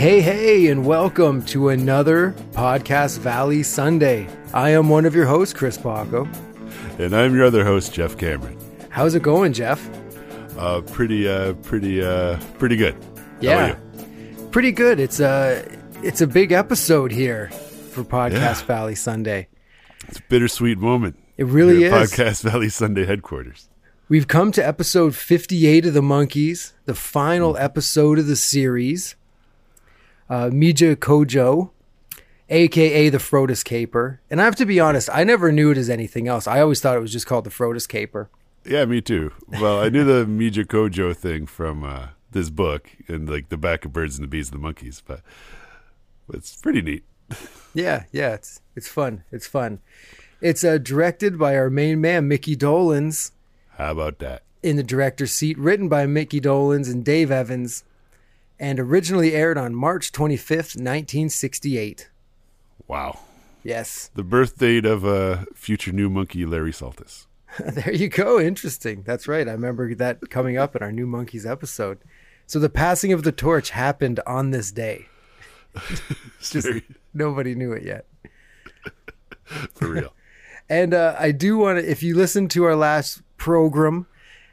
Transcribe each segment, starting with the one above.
Hey, hey, and welcome to another Podcast Valley Sunday. I am one of your hosts, Chris Paco. And I'm your other host, Jeff Cameron. How's it going, Jeff? Uh, pretty, uh, pretty, uh, pretty good. Yeah, pretty good. It's a it's a big episode here for Podcast Yeah. Valley Sunday. It's a bittersweet moment. It really is. Podcast Valley Sunday headquarters. We've come to episode 58 of The Monkees, the final episode of the series. Uh, Mijacogeo, aka the Frodis Caper. And I have to be honest, I never knew it as anything else. I always thought it was just called the Frodis Caper. Yeah, me too. Well, I knew the Mijacogeo thing from uh, this book and like the back of Birds and the Bees and the Monkeys, but it's pretty neat. Yeah, yeah, it's it's fun. It's fun. It's uh, directed by our main man, Micky Dolenz, How about that? in the director's seat, written by Micky Dolenz and Dave Evans, and originally aired on March 25th, 1968. Wow. Yes. The birth date of uh, future new monkey Larry Saltis. There you go. Interesting. That's right. I remember that coming up in our New Monkees episode. So the passing of the torch happened on this day. Just nobody knew it yet. for real. And uh, I do want to, if you listen to our last program,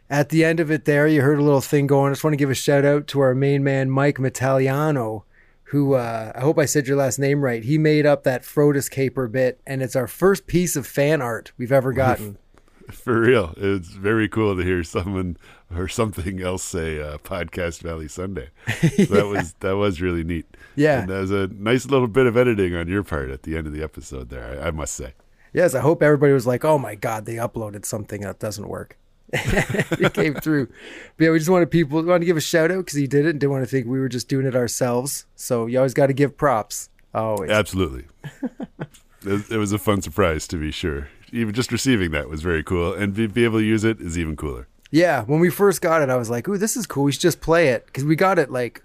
at the end of it there, you heard a little thing going. I just want to give a shout out to our main man, Mike Metaliano, who uh, I hope I said your last name right. He made up that Frodis Caper bit, and it's our first piece of fan art we've ever gotten. For real. It's very cool to hear someone or something else say uh, Podcast Valley Sunday. That was that was really neat. Yeah. And that was a nice little bit of editing on your part at the end of the episode there, I, I must say. Yes, I hope everybody was like, "Oh my god, they uploaded something that doesn't work." it came through. But yeah, we just wanted people we wanted to give a shout out because he did it and didn't want to think we were just doing it ourselves. So you always got to give props. Always. Absolutely. it, it was a fun surprise to be sure. Even just receiving that was very cool, and be, be able to use it is even cooler. Yeah, when we first got it, I was like, "Ooh, this is cool. We should just play it." Because we got it like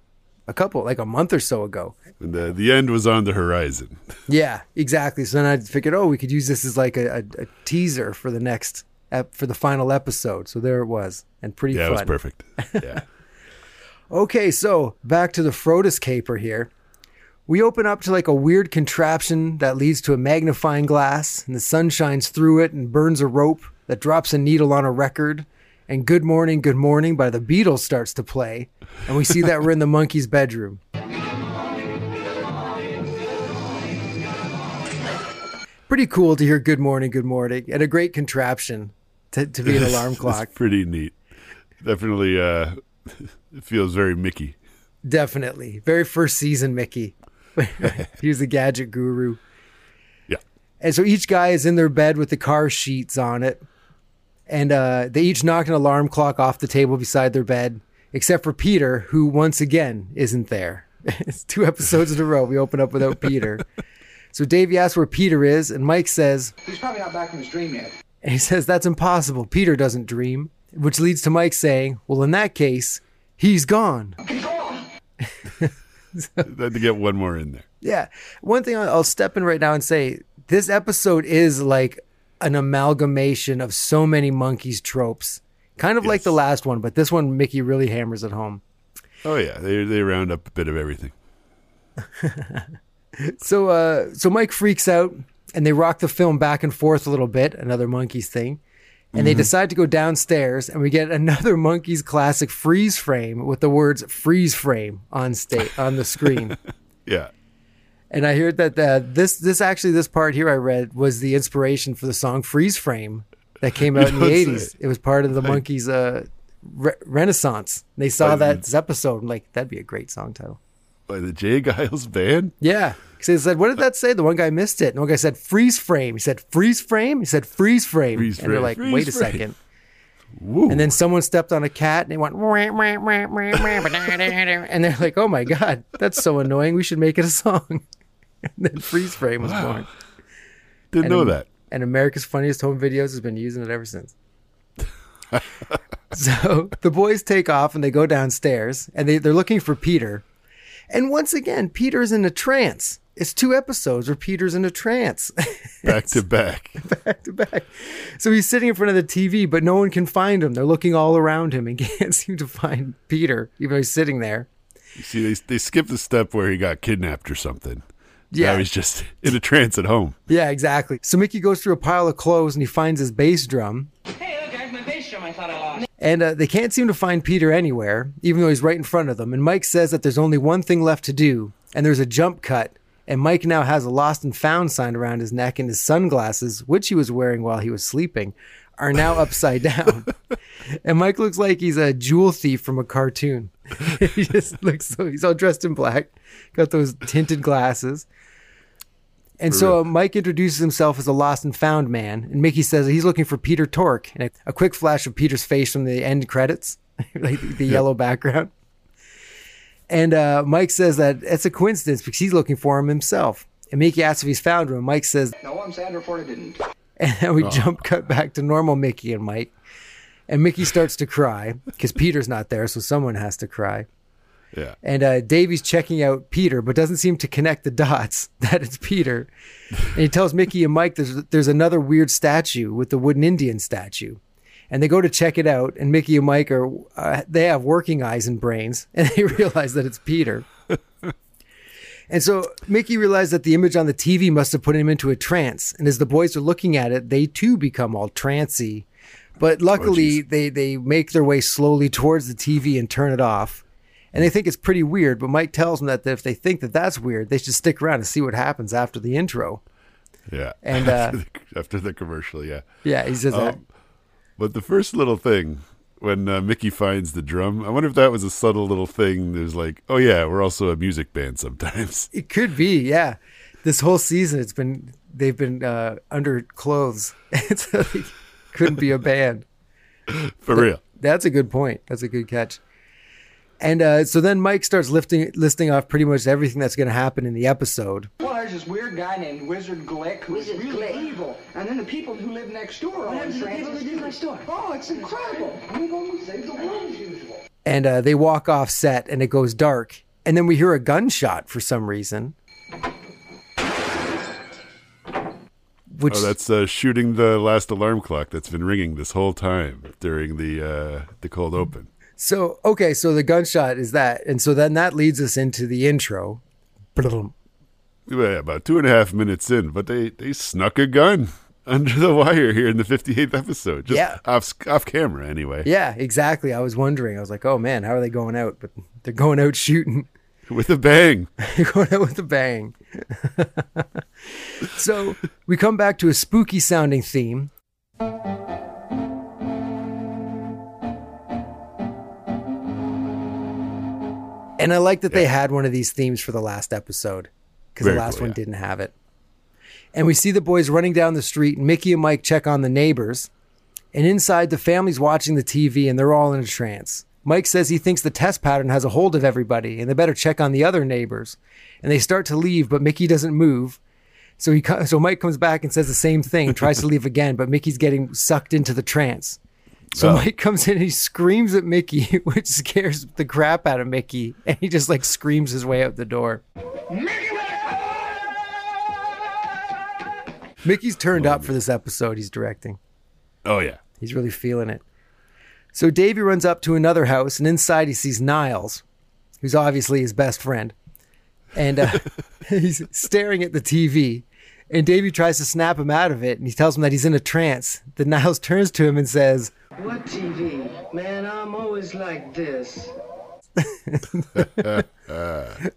a couple, like a month or so ago. And the the end was on the horizon. Yeah, exactly. So then I figured, oh, we could use this as like a, a, a teaser for the next for the final episode. So there it was, and pretty Yeah, it was perfect. Yeah. Okay, so back to the Frodis caper here. We open up to like a weird contraption that leads to a magnifying glass, and the sun shines through it and burns a rope that drops a needle on a record. And Good Morning, Good Morning by the Beatles starts to play. And we see that we're in the monkey's bedroom. Pretty cool to hear Good Morning, Good Morning, and a great contraption to, to be an alarm It's clock. pretty neat. Definitely uh, it feels very Mickey. Definitely. Very first season Mickey. he was the gadget guru. Yeah. And so each guy is in their bed with the car sheets on it. And uh, they each knock an alarm clock off the table beside their bed, except for Peter, who once again isn't there. it's two episodes in a row. We open up without Peter. So Davey asks where Peter is, and Mike says, He's probably not back in his dream yet. And he says, That's impossible. Peter doesn't dream. Which leads to Mike saying, Well, in that case, he's gone. Had to get one more in there. Yeah. One thing I'll step in right now and say this episode is like an amalgamation of so many monkeys tropes, kind of like the last one, but this one Mickey really hammers it home. Oh yeah, they they round up a bit of everything. So, uh, so Mike freaks out and they rock the film back and forth a little bit, another monkeys thing. And they decide to go downstairs, and we get another monkeys classic freeze frame with the words "freeze frame" on state on the screen. Yeah. And I heard that uh, this this actually this part here I read was the inspiration for the song "Freeze Frame" that came out in the '80s. It was part of the Monkees' uh, re- Renaissance. They saw By that the- this episode and like that'd be a great song title. By the J. Geils band. Yeah, because they said, "What did that say?" The one guy missed it. And one guy said "freeze frame." He said "freeze frame." He said "freeze frame." Freeze and they're like, freeze "Wait a frame." second. Woo. And then someone stepped on a cat and they went, and they're like, "Oh my god, that's so annoying. We should make it a song." and then freeze frame was Wow. born. Didn't and know that. and America's Funniest Home Videos has been using it ever since. so the boys take off and they go downstairs and they, they're looking for Peter. And once again, Peter's in a trance. It's two episodes where Peter's in a trance Back to back. back to back. So he's sitting in front of the TV, but no one can find him. They're looking all around him and can't seem to find Peter, even though he's sitting there. You see, they they skipped the step where he got kidnapped or something. Yeah. Now he's just in a trance at home. Yeah, exactly. So Mickey goes through a pile of clothes and he finds his bass drum. Hey, I thought I lost. And uh, they can't seem to find Peter anywhere, even though he's right in front of them. And Mike says that there's only one thing left to do, and there's a jump cut. And Mike now has a lost and found sign around his neck, and his sunglasses, which he was wearing while he was sleeping, are now upside down. and Mike looks like he's a jewel thief from a cartoon. he just looks so, he's all dressed in black, got those tinted glasses. And For so real. uh, Mike introduces himself as a lost and found man, and Mickey says that he's looking for Peter Tork. And a, a quick flash of Peter's face from the end credits, like the, the yellow background. And uh, Mike says that it's a coincidence because he's looking for him himself. And Mickey asks if he's found him. and Mike says, No, I'm sad to report I didn't. and then we jump cut back to normal Mickey and Mike. And Mickey starts to cry because Peter's not there, so someone has to cry. Yeah. And uh, Davy's checking out Peter, but doesn't seem to connect the dots that it's Peter. And he tells Mickey and Mike there's there's another weird statue with the wooden Indian statue. And they go to check it out, and Mickey and Mike are uh, they have working eyes and brains, and they realize that it's Peter. and so Mickey realized that the image on the TV must have put him into a trance. And as the boys are looking at it, they too become all trancy. But luckily, jeez. they they make their way slowly towards the TV and turn it off. And they think it's pretty weird, but Mike tells them that if they think that that's weird, they should stick around and see what happens after the intro. Yeah. And, uh, after, the, after the commercial, yeah. Yeah, he says that. Um, But the first little thing when uh, Mickey finds the drum, I wonder if that was a subtle little thing. There's like, oh yeah, we're also a music band sometimes. It could be, yeah. This whole season, it's been they've been uh, under clothes. it's like, couldn't be a band. For real. That's a good point. That's a good catch. And uh, so then Mike starts lifting, listing off pretty much everything that's going to happen in the episode. Well, there's this weird guy named Wizard Glick who's Wizard really Glick. evil. And then the people who live next door are happens to the people who live next door? Oh, it's incredible. We go and save the world as usual. And uh, they walk off set, and it goes dark. And then we hear a gunshot for some reason. Which Oh, that's uh, shooting the last alarm clock that's been ringing this whole time during the uh, the cold open. So okay, so the gunshot is that, and so then that leads us into the intro. Yeah, about two and a half minutes in, but they, they snuck a gun under the wire here in the 58th episode. Just Yeah. off off camera, anyway. Yeah, exactly. I was wondering. I was like, oh man, how are they going out? But they're going out shooting. With a bang. They're going out with a bang. so we come back to a spooky sounding theme. And I like that they had one of these themes for the last episode because the last cool, one yeah. didn't have it. And we see the boys running down the street, and Mickey and Mike check on the neighbors. And inside, the family's watching the TV and they're all in a trance. Mike says he thinks the test pattern has a hold of everybody and they better check on the other neighbors. And they start to leave, but Mickey doesn't move. So he so Mike comes back and says the same thing, tries to leave again, but Mickey's getting sucked into the trance. So Oh. Mike comes in and he screams at Mickey, which scares the crap out of Mickey, and he just like screams his way out the door. Mickey's turned up for this episode he's directing. Oh, yeah. He's really feeling it. So Davy runs up to another house, and inside he sees Niles, who's obviously his best friend, and uh, he's staring at the TV. And Davy tries to snap him out of it, and he tells him that he's in a trance. Then Niles turns to him and says, What TV? Man, I'm always like this.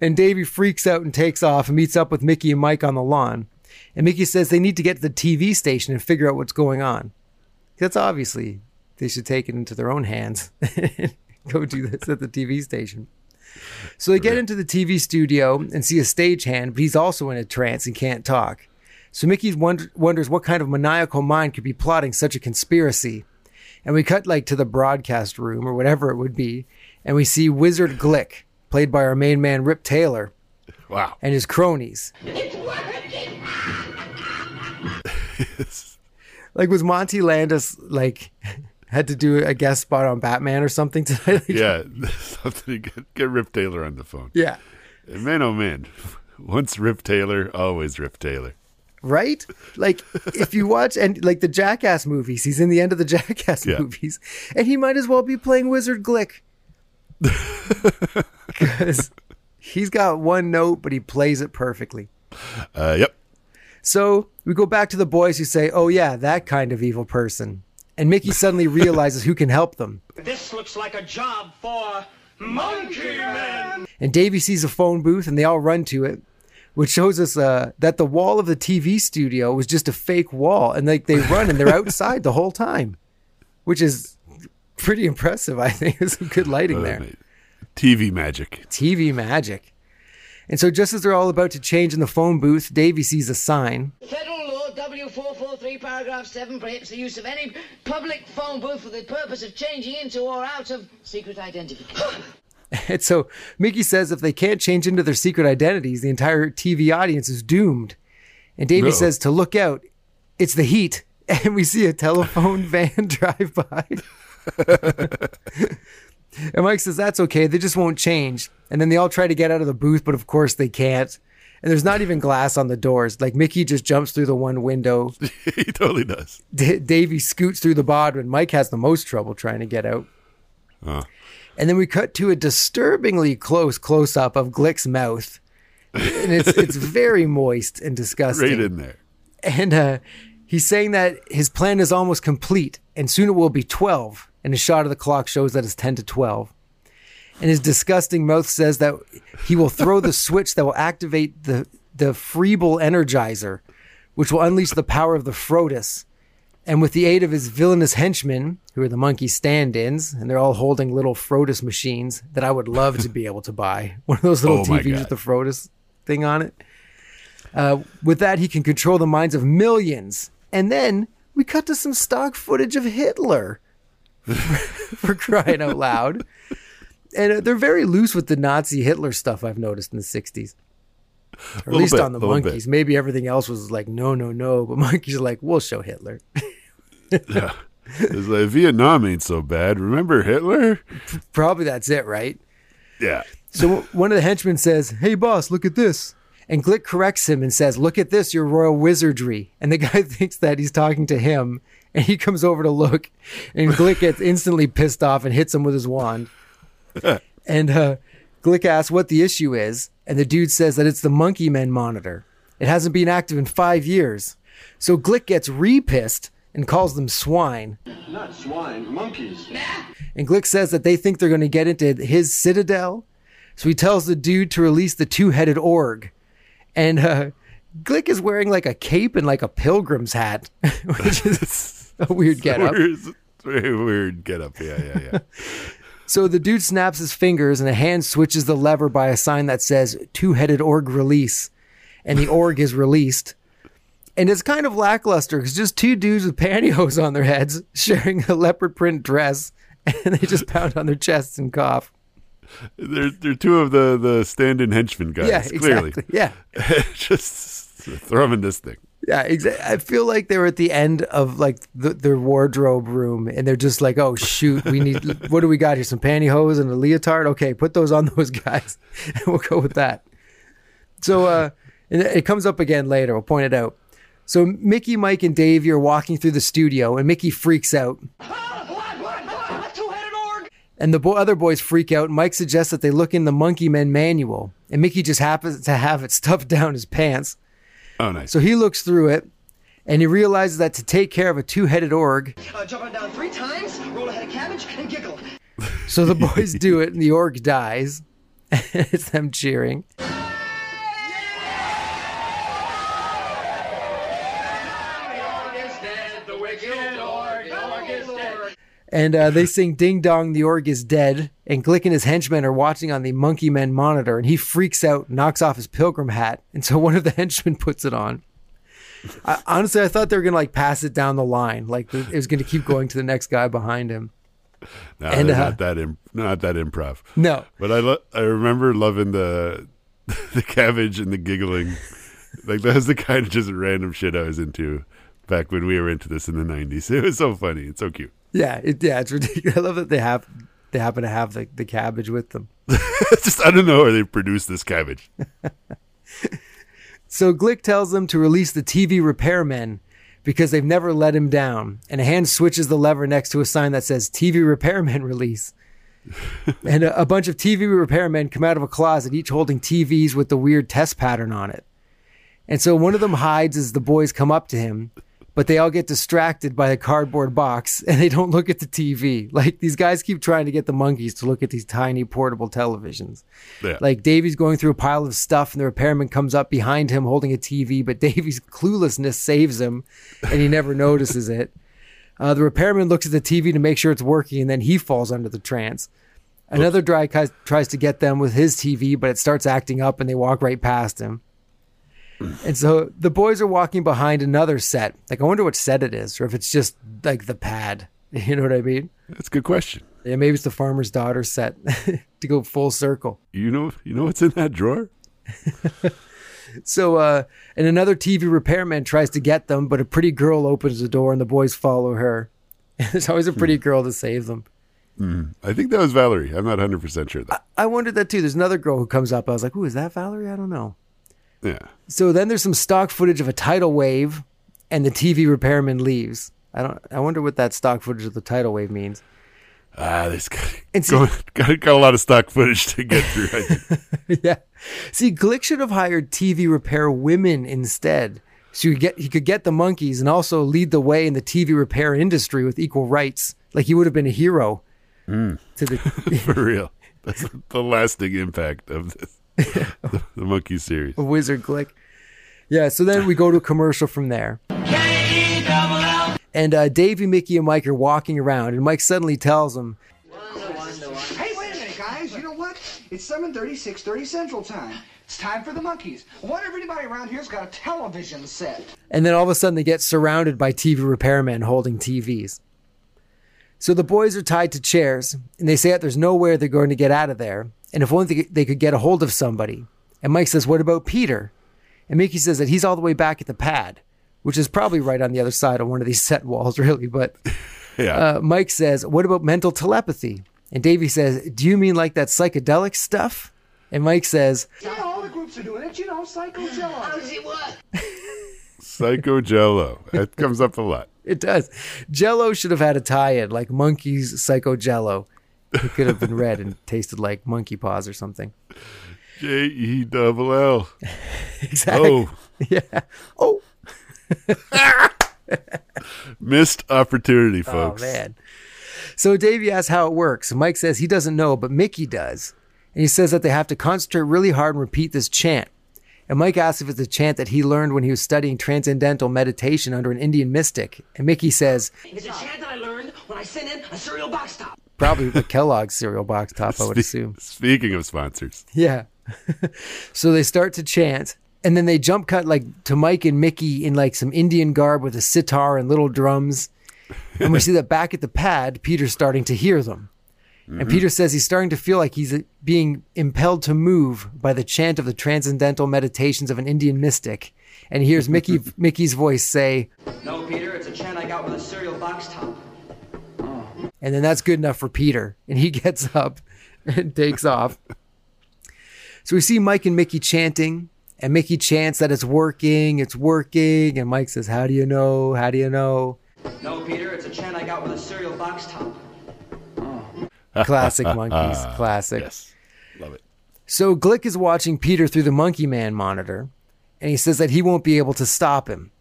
and Davy freaks out and takes off and meets up with Mickey and Mike on the lawn. And Mickey says they need to get to the TV station and figure out what's going on. That's obviously they should take it into their own hands and go do this at the TV station. So they get into the TV studio and see a stagehand, but he's also in a trance and can't talk. So Mickey wonder, wonders what kind of maniacal mind could be plotting such a conspiracy. And we cut like to the broadcast room or whatever it would be, and we see Wizard Glick, played by our main man Rip Taylor, Wow. and his cronies. It's working. Like was Monty Landis like had to do a guest spot on Batman or something tonight? Like, Yeah. Something to get, get Rip Taylor on the phone. yeah. And man, oh, man. Once Rip Taylor, always Rip Taylor. Right? Like if you watch and like the Jackass movies, he's in the end of the Jackass Yeah. movies, and he might as well be playing Wizard Glick. Because he's got one note, but he plays it perfectly. Uh, yep. So we go back to the boys who say, Oh, yeah, that kind of evil person. And Mickey suddenly realizes who can help them. This looks like a job for Monkey Man. And Davy sees a phone booth and they all run to it, which shows us uh, that the wall of the TV studio was just a fake wall. And like they run and they're outside the whole time, which is pretty impressive, I think. There's some good lighting Uh, there. TV magic. TV magic. And so just as they're all about to change in the phone booth, Davy sees a sign. Federal Law W443, paragraph 7 prohibits the use of any public phone booth for the purpose of changing into or out of secret identification. And so Mickey says if they can't change into their secret identities, the entire TV audience is doomed. And Davy No. says to look out. It's the heat. And we see a telephone van drive by. and Mike says that's okay. They just won't change. And then they all try to get out of the booth, but of course they can't. And there's not even glass on the doors. Like Mickey just jumps through the one window. he totally does. D- Davy scoots through the bod when Mike has the most trouble trying to get out. Huh. And then we cut to a disturbingly close close up of Glick's mouth. And it's it's very moist and disgusting. Right in there. And uh, he's saying that his plan is almost complete and soon it will be 12. And a shot of the clock shows that it's 10 to 12. And his disgusting mouth says that he will throw the switch that will activate the, the Freeble Energizer, which will unleash the power of the Frodis. And with the aid of his villainous henchmen, who are the monkey stand ins, and they're all holding little Frodis machines that I would love to be able to buy. One of those little Oh TVs with the Frodis thing on it. Uh, with that, he can control the minds of millions. And then we cut to some stock footage of Hitler for crying out loud. And uh, they're very loose with the Nazi Hitler stuff I've noticed in the 60s. Or at least bit, on the little bit. monkeys. Maybe everything else was like, no, no, no. But monkeys are like, we'll show Hitler. Yeah. It's like Vietnam ain't so bad. Remember Hitler? Probably that's it, right? Yeah. So one of the henchmen says, Hey, boss, look at this. And Glick corrects him and says, Look at this, your royal wizardry. And the guy thinks that he's talking to him. And he comes over to look. And Glick gets instantly pissed off and hits him with his wand. and uh, Glick asks what the issue is. And the dude says that it's the Monkey Men monitor. It hasn't been active in five years. So Glick gets re pissed and calls them swine. Not swine, monkeys. And Glick says that they think they're going to get into his citadel. So he tells the dude to release the two headed org. And uh, Glick is wearing like a cape and like a pilgrim's hat, which is a weird getup. Weird- very weird get up. Yeah, yeah, yeah. So the dude snaps his fingers and a hand switches the lever by a sign that says two headed org release. And the org is released. And it's kind of lackluster because just two dudes with pantyhose on their heads sharing a leopard print dress. And they just pound on their chests and cough. they're they're two of the the stand-in henchmen guys. yeah, clearly. exactly. Yeah. Just throw them in this thing. Yeah, exactly. I feel like they were at the end of like the, their wardrobe room, and they're just like, "Oh shoot, we need what do we got here? Some pantyhose and a leotard. Okay, put those on those guys, and we'll go with that." So, uh, and it comes up again later. We'll point it out. So Mickey, Mike, and Davey are walking through the studio, and Mickey freaks out, What? What? What? Two-headed org? and the bo- other boys freak out. Mike suggests that they look in the Monkey Men manual, and Mickey just happens to have it stuffed down his pants. Oh, nice. So he looks through it, and he realizes that to take care of a two-headed org, Uh, jump on down three times, roll a of cabbage, and giggle. So the boys do it, and the org dies. it's them cheering. And uh, they sing Ding Dong, the org is dead. And Glick and his henchmen are watching on the Monkey Men monitor. And he freaks out, knocks off his pilgrim hat. And so one of the henchmen puts it on. I, honestly, I thought they were going to like pass it down the line. Like it was going to keep going to the next guy behind him. No, and, uh, not that Im- not that improv. No. But I lo- I remember loving the the cabbage and the giggling. Like that was the kind of just random shit I was into back when we were into this in the nineties. It was so funny. It's so cute. Yeah, it, yeah, it's ridiculous. I love that they have they happen to have the, the cabbage with them. Just I don't know where they produced this cabbage. So Glick tells them to release the TV repairmen because they've never let him down. And a hand switches the lever next to a sign that says TV repairmen release. and a, a bunch of TV repairmen come out of a closet, each holding TVs with the weird test pattern on it. And so one of them hides as the boys come up to him, but they all get distracted by the cardboard box and they don't look at the TV. Like these guys keep trying to get the monkeys to look at these tiny portable televisions. Yeah. Like Davey's going through a pile of stuff and the repairman comes up behind him holding a TV, but Davey's cluelessness saves him and he never notices it. Uh, the repairman looks at the TV to make sure it's working and then he falls under the trance. Another dry guy tries to get them with his TV, but it starts acting up and they walk right past him. And so the boys are walking behind another set. Like, I wonder what set it is, or if it's just like the pad. You know what I mean? That's a good question. Yeah, maybe it's the farmer's daughter set to go full circle. You know, you know what's in that drawer? So, uh, and another TV repairman tries to get them, but a pretty girl opens the door and the boys follow her. There's always a pretty girl to save them. I think that was Valerie. I'm not 100 percent sure though. I wondered that too. There's another girl who comes up. I was like, "Who is that, Valerie?" I don't know. Yeah. So then there's some stock footage of a tidal wave, and the TV repairman leaves. I don't. I wonder what that stock footage of the tidal wave means. Ah, there's got, And see- got, got, got a lot of stock footage to get through. Yeah. See, Glick should have hired TV repair women instead. So he, get, he could get the monkeys and also lead the way in the TV repair industry with equal rights. Like he would have been a hero to the. For real. That's the lasting impact of this, the, the Monkey series. A Wizard Glick. Yeah, so then we go to a commercial from there. And uh, Davey, Mickey, and Mike are walking around, and Mike suddenly tells them, Hey, wait a minute, guys. You know what? It's 7.30, 6.30 Central Time. It's time for the monkeys. What everybody around here's got a television set. and then all of a sudden they get surrounded by TV repairmen holding TVs. So the boys are tied to chairs, and they say that there's nowhere they're going to get out of there, and if only they could- they could get a hold of somebody. And Mike says, What about Peter? And Mickey says that he's all the way back at the pad, which is probably right on the other side of one of these set walls, really. But Yeah. uh, Mike says, What about mental telepathy? And Davey says, Do you mean like that psychedelic stuff? And Mike says, Yeah, all the groups are doing it. You know, Psycho Jello. How does it work? Psycho Jello. That comes up a lot. It does. Jello should have had a tie-in, like Monkey's Psycho Jello. It could have been red and tasted like monkey paws or something. J E double L. Exactly. Oh, Yeah. Oh. missed opportunity, oh, folks. Oh man. So Davey asks how it works. Mike says he doesn't know, but Mickey does. And he says that they have to concentrate really hard and repeat this chant. And Mike asks if it's a chant that he learned when he was studying transcendental meditation under an Indian mystic. And Mickey says, It's a chant that I learned when I sent in a cereal box top. Probably the Kellogg's cereal box top, I would Spe- assume. Speaking of sponsors, Yeah. so they start to chant, and then they jump cut like to Mike and Mickey in like some Indian garb with a sitar and little drums. And we see that back at the pad, Peter's starting to hear them. And Peter says he's starting to feel like he's uh, being impelled to move by the chant of the transcendental meditations of an Indian mystic. And he hears Mickey Mickey's voice say, No, Peter, it's a chant I got with a cereal box top. And then that's good enough for Peter. And he gets up and takes off. So we see Mike and Mickey chanting, and Mickey chants that it's working, it's working. And Mike says, How do you know? How do you know? No, Peter, it's a chant I got with a cereal box top. Oh. Classic monkeys, ah, classic. yes, love it. So Glick is watching Peter through the Monkey Man monitor, and he says that he won't be able to stop him.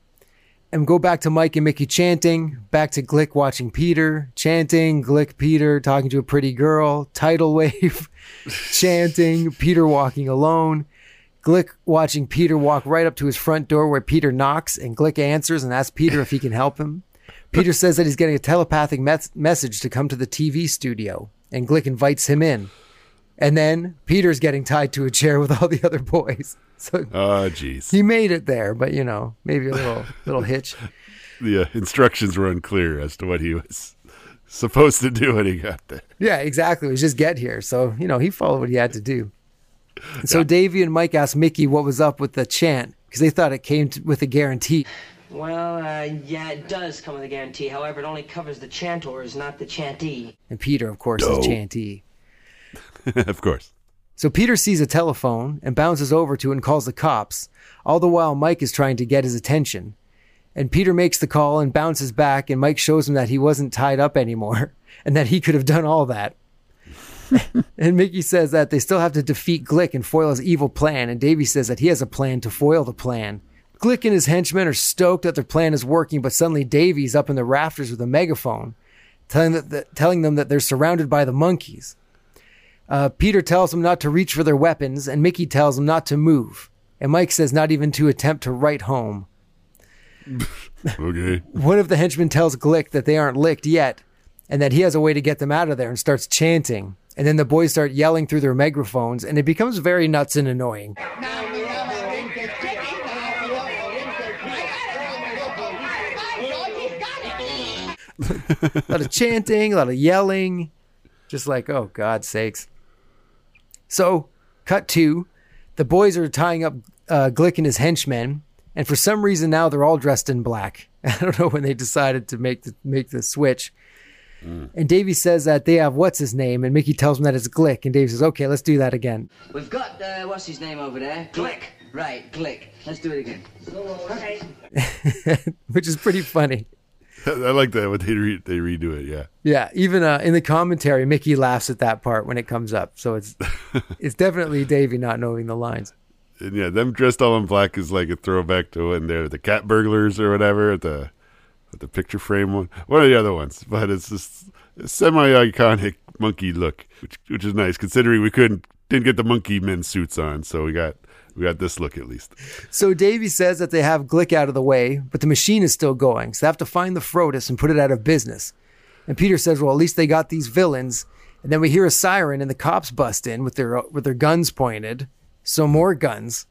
And go back to Mike and Mickey chanting, back to Glick watching Peter, chanting, Glick Peter talking to a pretty girl, tidal wave, chanting, Peter walking alone, Glick watching Peter walk right up to his front door where Peter knocks, and Glick answers and asks Peter if he can help him. Peter says that he's getting a telepathic mes- message to come to the TV studio, and Glick invites him in. And then Peter's getting tied to a chair with all the other boys. So Oh, jeez. he made it there, but you know, maybe a little little hitch. The uh, instructions were unclear as to what he was supposed to do when he got there. Yeah, exactly. It was just get here. So, you know, he followed what he had to do. And so Davey and Mike asked Mickey what was up with the chant because they thought it came to, with a guarantee. Well, uh, yeah, it does come with a guarantee. However, it only covers the chantors, not the chantee. And Peter, of course, No. is chantee. of course. So Peter sees a telephone and bounces over to it and calls the cops, all the while Mike is trying to get his attention. And Peter makes the call and bounces back, and Mike shows him that he wasn't tied up anymore and that he could have done all that. and Mickey says that they still have to defeat Glick and foil his evil plan. And Davy says that he has a plan to foil the plan. Glick and his henchmen are stoked that their plan is working, but suddenly Davy's up in the rafters with a megaphone, telling, that, that, telling them that they're surrounded by the monkeys. Uh, Peter tells them not to reach for their weapons, and Mickey tells them not to move. And Mike says not even to attempt to write home. Okay. One of the henchmen tells Glick that they aren't licked yet, and that he has a way to get them out of there and starts chanting. And then the boys start yelling through their megaphones, and it becomes very nuts and annoying. a lot of chanting, a lot of yelling, just like, oh, God's sakes. So, cut two, the boys are tying up uh, Glick and his henchmen, and for some reason now they're all dressed in black. I don't know when they decided to make the make the switch. And Davy says that they have what's his name, and Mickey tells him that it's Glick, and Davy says, "Okay, let's do that again." We've got, uh, what's his name over there? Glick. Right, Glick. Let's do it again. Okay. Which is pretty funny. I like that when they re- they redo it. Yeah. Yeah, even uh, in the commentary, Mickey laughs at that part when it comes up. So it's it's definitely Davy not knowing the lines. And yeah, them dressed all in black is like a throwback to when they're the cat burglars or whatever at the at the picture frame one, one of the other ones. But it's just a semi iconic monkey look, which which is nice considering we couldn't didn't get the monkey men suits on, so we got we got this look at least. So Davy says that they have Glick out of the way, but the machine is still going. So they have to find the Frodis and put it out of business. And Peter says, "Well, at least they got these villains." And then we hear a siren, and the cops bust in with their with their guns pointed. So more guns.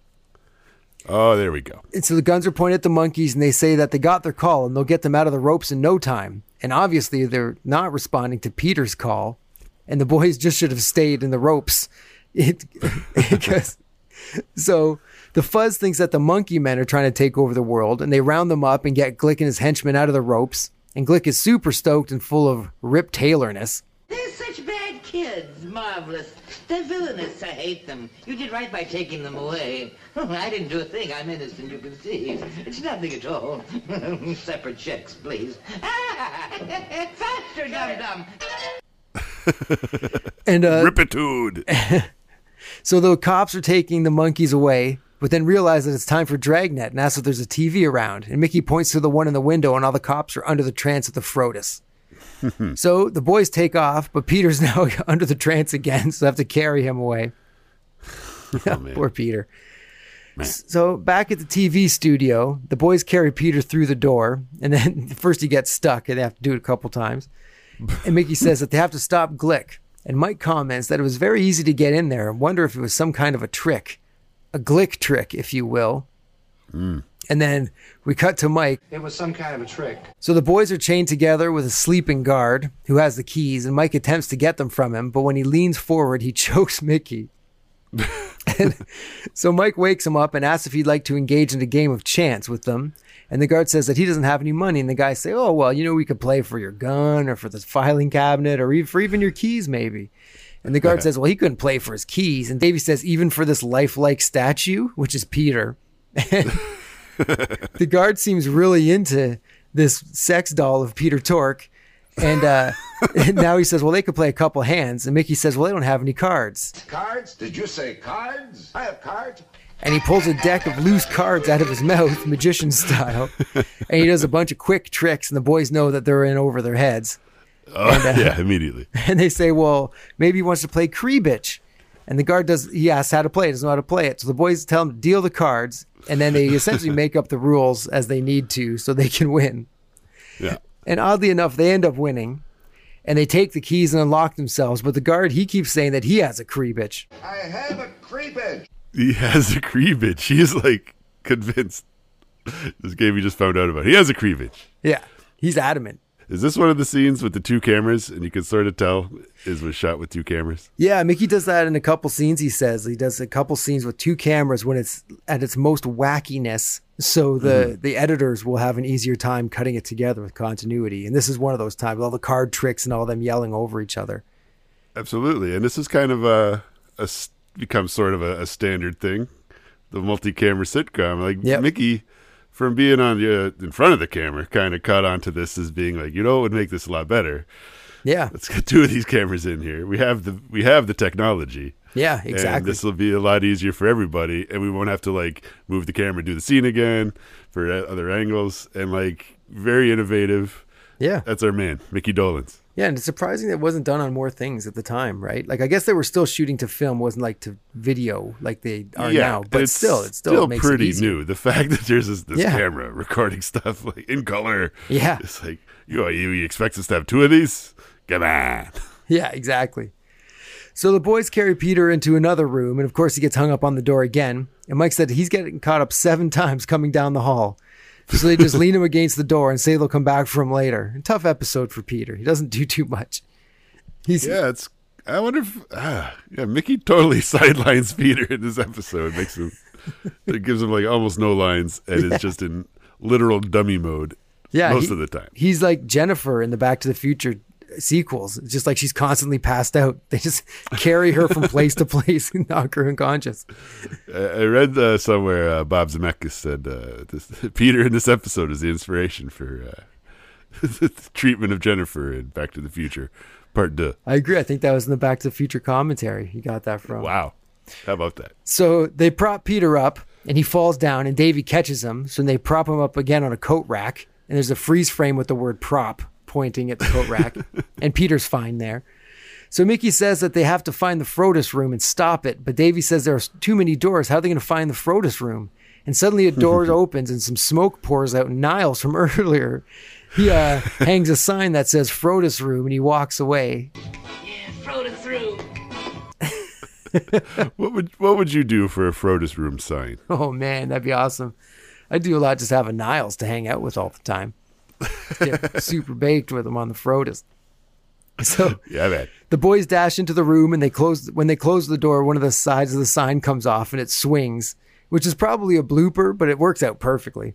Oh, there we go. And so the guns are pointed at the monkeys, and they say that they got their call and they'll get them out of the ropes in no time. And obviously, they're not responding to Peter's call, and the boys just should have stayed in the ropes. It, because, so the Fuzz thinks that the monkey men are trying to take over the world, and they round them up and get Glick and his henchmen out of the ropes. And Glick is super stoked and full of Rip Taylorness. They're such bad kids. Marvelous. They're villainous. I hate them. You did right by taking them away. I didn't do a thing. I'm innocent, you can see. It's nothing at all. Separate checks, please. Faster, dum-dum. And uh, Ripitude. So the cops are taking the monkeys away, but then realize that it's time for Dragnet and ask if there's a TV around. And Mickey points to the one in the window, and all the cops are under the trance of the Frodis. so the boys take off, but Peter's now under the trance again, so they have to carry him away. Oh, man. Poor Peter. So back at the TV studio, the boys carry Peter through the door, and then first he gets stuck, and they have to do it a couple times. And Mickey says that they have to stop Glick. And Mike comments that it was very easy to get in there. and wonder if it was some kind of a trick, a Glick trick, if you will. Hmm. And then we cut to Mike. It was some kind of a trick. So the boys are chained together with a sleeping guard who has the keys, and Mike attempts to get them from him, but when he leans forward, he chokes Mickey. and so Mike wakes him up and asks if he'd like to engage in a game of chance with them. And the guard says that he doesn't have any money. And the guy say, Oh, well, you know, we could play for your gun or for the filing cabinet or even for even your keys, maybe. And the guard says, Well, he couldn't play for his keys. And Davy says, Even for this lifelike statue, which is Peter. the guard seems really into this sex doll of Peter Tork. And, uh, and now he says, Well, they could play a couple hands. And Mickey says, Well, they don't have any cards. Cards? Did you say cards? I have cards. And he pulls a deck of loose cards out of his mouth, magician style, and he does a bunch of quick tricks, and the boys know that they're in over their heads, Oh, uh, yeah, immediately. and they say, "Well, maybe he wants to play Kriebich," and the guard does. He asks how to play, it, doesn't know how to play it, so the boys tell him to deal the cards, and then they essentially make up the rules as they need to, so they can win. Yeah. And oddly enough, they end up winning. And they take the keys and unlock themselves, but the guard he keeps saying that he has a Kriebich. I have a creepage. He has a Krievich. He is like convinced. This game he just found out about. He has a Krievich. Yeah, he's adamant. Is this one of the scenes with the two cameras? And you can sort of tell is was shot with two cameras. Yeah, Mickey does that in a couple scenes. He says he does a couple scenes with two cameras when it's at its most wackiness, so the mm-hmm. the editors will have an easier time cutting it together with continuity. And this is one of those times, all the card tricks and all them yelling over each other. Absolutely. And this is kind of a, a become sort of a, a standard thing. The multi-camera sitcom. Like Yep. Mickey, from being on the uh, in front of the camera, kind of caught onto this as being like, you know, what would make this a lot better. Yeah. Let's get two of these cameras in here. We have the we have the technology. Yeah, And exactly. this will be a lot easier for everybody, and we won't have to like move the camera, do the scene again for uh, other angles, and like very innovative. yeah. That's our man, Micky Dolenz. Yeah, and it's surprising that it wasn't done on more things at the time, right? Like I guess they were still shooting to film, wasn't like to video like they are now. and But still, it still, makes pretty it new. The fact that there's this, this Yeah. camera recording stuff like in color. Yeah. it's like you you, you expect us to have two of these? Come on. Yeah, exactly. So the boys carry Peter into another room, and of course he gets hung up on the door again. And Mike said he's getting caught up seven times coming down the hall. So they just lean him against the door and say they'll come back for him later. tough episode for Peter. He doesn't do too much. He's Yeah, it's. I wonder if ah, yeah, Mickey totally sidelines Peter in this episode. Makes him it gives him like almost no lines, and is just in literal dummy mode. yeah, most he- of the time. He's like Jennifer in the Back to the Future sequels. It's just like she's constantly passed out. They just carry her from place to place and knock her unconscious. I, read uh, somewhere uh, Bob Zemeckis said uh, this, Peter in this episode is the inspiration for uh, the treatment of Jennifer in Back to the Future Part Two. I agree. I think that was in the Back to the Future commentary. He got that from. Wow, how about that? So they prop Peter up and he falls down and Davy catches him. So they prop him up again on a coat rack. And there's a freeze frame with the word prop pointing at the coat rack. and Peter's fine there. So Mickey says that they have to find the Frodis room and stop it. But Davy says there are too many doors. How are they going to find the Frodis room? And suddenly a door opens and some smoke pours out. Niles from earlier, he uh, hangs a sign that says Frodis room and he walks away. Yeah, it room. What would what would you do for a Frodis room sign? Oh man, that'd be awesome. I'd do a lot just have a Niles to hang out with all the time. Get super baked with them on the Frodis. So Yeah, man. the boys dash into the room and they close when they close the door, one of the sides of the sign comes off and it swings, which is probably a blooper, but it works out perfectly.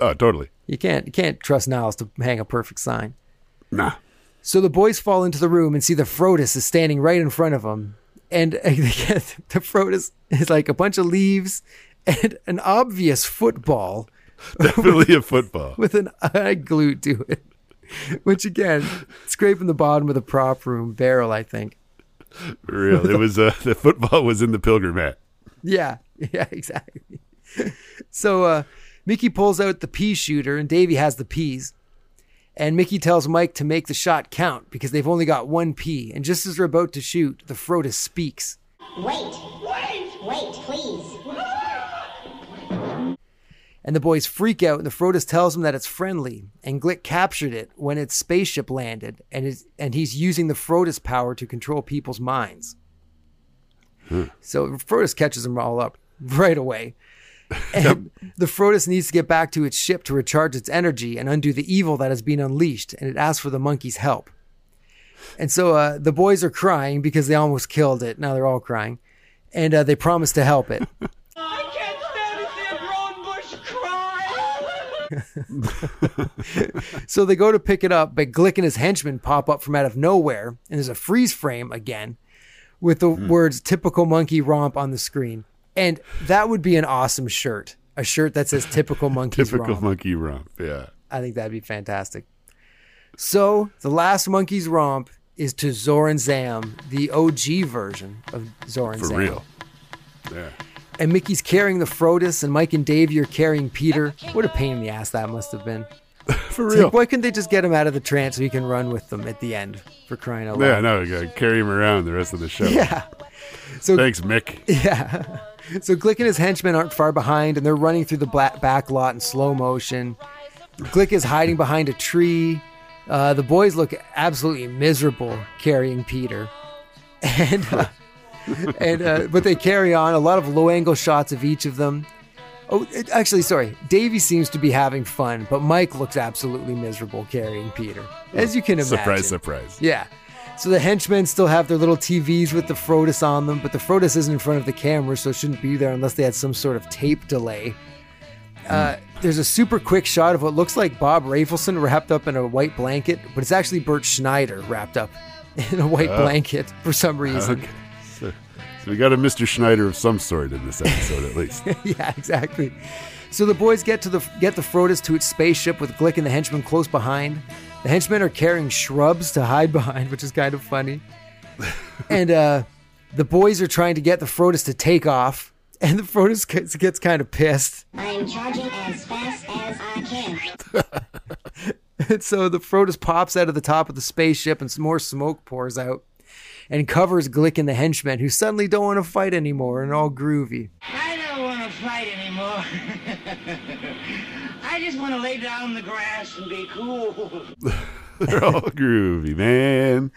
Oh, totally. You can't you can't trust Niles to hang a perfect sign. Nah. So the boys fall into the room and see the Frodis is standing right in front of them. And the Frodis is like a bunch of leaves and an obvious football Definitely a football. with an eye glued to it. Which again, scraping the bottom of the prop room barrel, I think. For real. It was uh, the football was in the pilgrim hat. Yeah, yeah, exactly. So uh, Mickey pulls out the pea shooter and Davy has the peas. And Mickey tells Mike to make the shot count because they've only got one pea. And just as they're about to shoot, the Frodis speaks. Wait. Wait. Wait, please. And the boys freak out, and the Frodis tells them that it's friendly. And Glick captured it when its spaceship landed, and is and he's using the Frodis power to control people's minds. So Frodis catches them all up right away. And the Frodis needs to get back to its ship to recharge its energy and undo the evil that has been unleashed, and it asks for the monkey's help. And so uh, the boys are crying because they almost killed it. Now they're all crying, and uh, they promise to help it. So they go to pick it up, but Glick and his henchmen pop up from out of nowhere, and there's a freeze frame again with the hmm. words typical monkey romp on the screen. And that would be an awesome shirt. A shirt that says typical monkey's Typical romp. monkey romp. Yeah. I think that'd be fantastic. So the last monkey's romp is to Zor and Zam, the OG version of Zor and For Zam. real. Yeah. And Mickey's carrying the Frodis, and Mike and Davey are carrying Peter. What a pain in the ass that must have been. For real. like, why couldn't they just get him out of the trance so he can run with them at the end for crying out loud? Yeah, no, we gotta carry him around the rest of the show. Yeah. So Thanks, Mick. yeah. So Glick and his henchmen aren't far behind, and they're running through the black back lot in slow motion. Glick is hiding behind a tree. Uh, the boys look absolutely miserable carrying Peter, and uh, and uh, but they carry on. A lot of low angle shots of each of them. Oh, it- actually, sorry. Davy seems to be having fun, but Mike looks absolutely miserable carrying Peter, as you can imagine. Surprise, surprise. Yeah. So the henchmen still have their little TVs with the Frodis on them, but the Frodis isn't in front of the camera, so it shouldn't be there unless they had some sort of tape delay. Uh, there's a super quick shot of what looks like Bob Rafelson wrapped up in a white blanket, but it's actually Bert Schneider wrapped up in a white blanket for some reason. Okay. So, so we got a Mr. Schneider of some sort in this episode, at least. yeah, exactly. So the boys get to the get the Frodis to its spaceship with Glick and the henchmen close behind. The henchmen are carrying shrubs to hide behind, which is kind of funny. and uh, the boys are trying to get the Frodis to take off, and the Frodis gets, gets kind of pissed. I'm charging as fast as I can. And so the Frodus pops out of the top of the spaceship, and some more smoke pours out and covers Glick and the henchmen, who suddenly don't want to fight anymore and all groovy. I don't want to fight anymore. I just want to lay down in the grass and be cool. They're all groovy, man.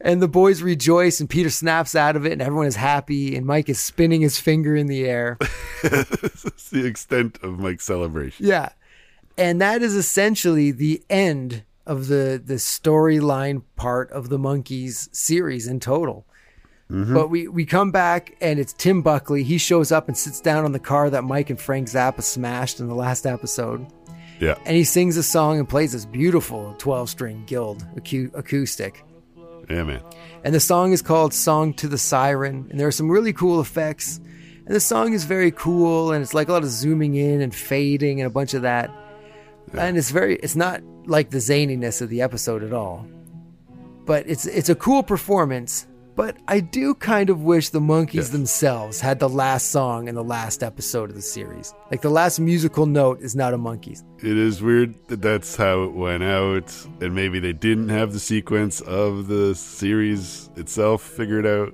And the boys rejoice, and Peter snaps out of it, and everyone is happy, and Mike is spinning his finger in the air. That's the extent of Mike's celebration. Yeah. And that is essentially the end of the the storyline part of the Monkees series in total. Mm-hmm. But we, we come back and it's Tim Buckley. He shows up and sits down on the car that Mike and Frank Zappa smashed in the last episode. Yeah. And he sings a song and plays this beautiful 12 string Guild acu- acoustic. Yeah, man. And the song is called Song to the Siren. And there are some really cool effects. And the song is very cool. And it's like a lot of zooming in and fading and a bunch of that. And it's very, it's not like the zaniness of the episode at all. But it's, it's a cool performance. But I do kind of wish the Monkees Yes. themselves had the last song in the last episode of the series. Like the last musical note is not a Monkees'. It is weird that that's how it went out, and maybe they didn't have the sequence of the series itself figured out.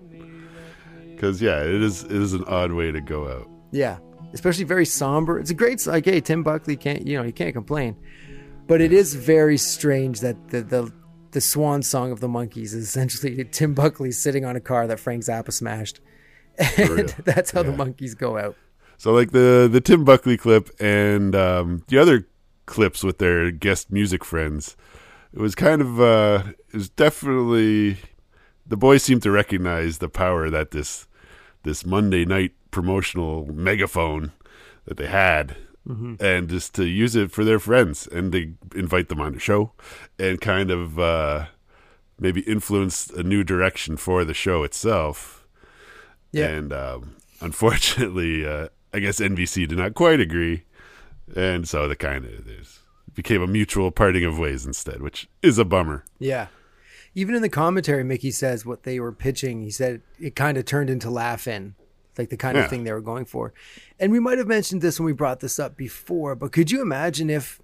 Because yeah, it is it is an odd way to go out. Yeah, especially very somber. It's a great like, hey, Tim Buckley can't you know you can't complain, but it is very strange that the the the swan song of the Monkees is essentially Tim Buckley sitting on a car that Frank Zappa smashed, and that's how the Monkees go out. So like the the Tim Buckley clip and um, the other clips with their guest music friends, it was kind of uh, it was definitely the boys seemed to recognize the power that this this Monday night promotional megaphone that they had. And just to use it for their friends and to invite them on the show and kind of uh, maybe influence a new direction for the show itself. Yeah, And um, unfortunately, uh, I guess NBC did not quite agree, and so the kind of there's became a mutual parting of ways instead, which is a bummer. yeah. Even in the commentary, Micky says what they were pitching. He said it kind of turned into laughing, like the kind Yeah. of thing they were going for. And we might have mentioned this when we brought this up before, but could you imagine if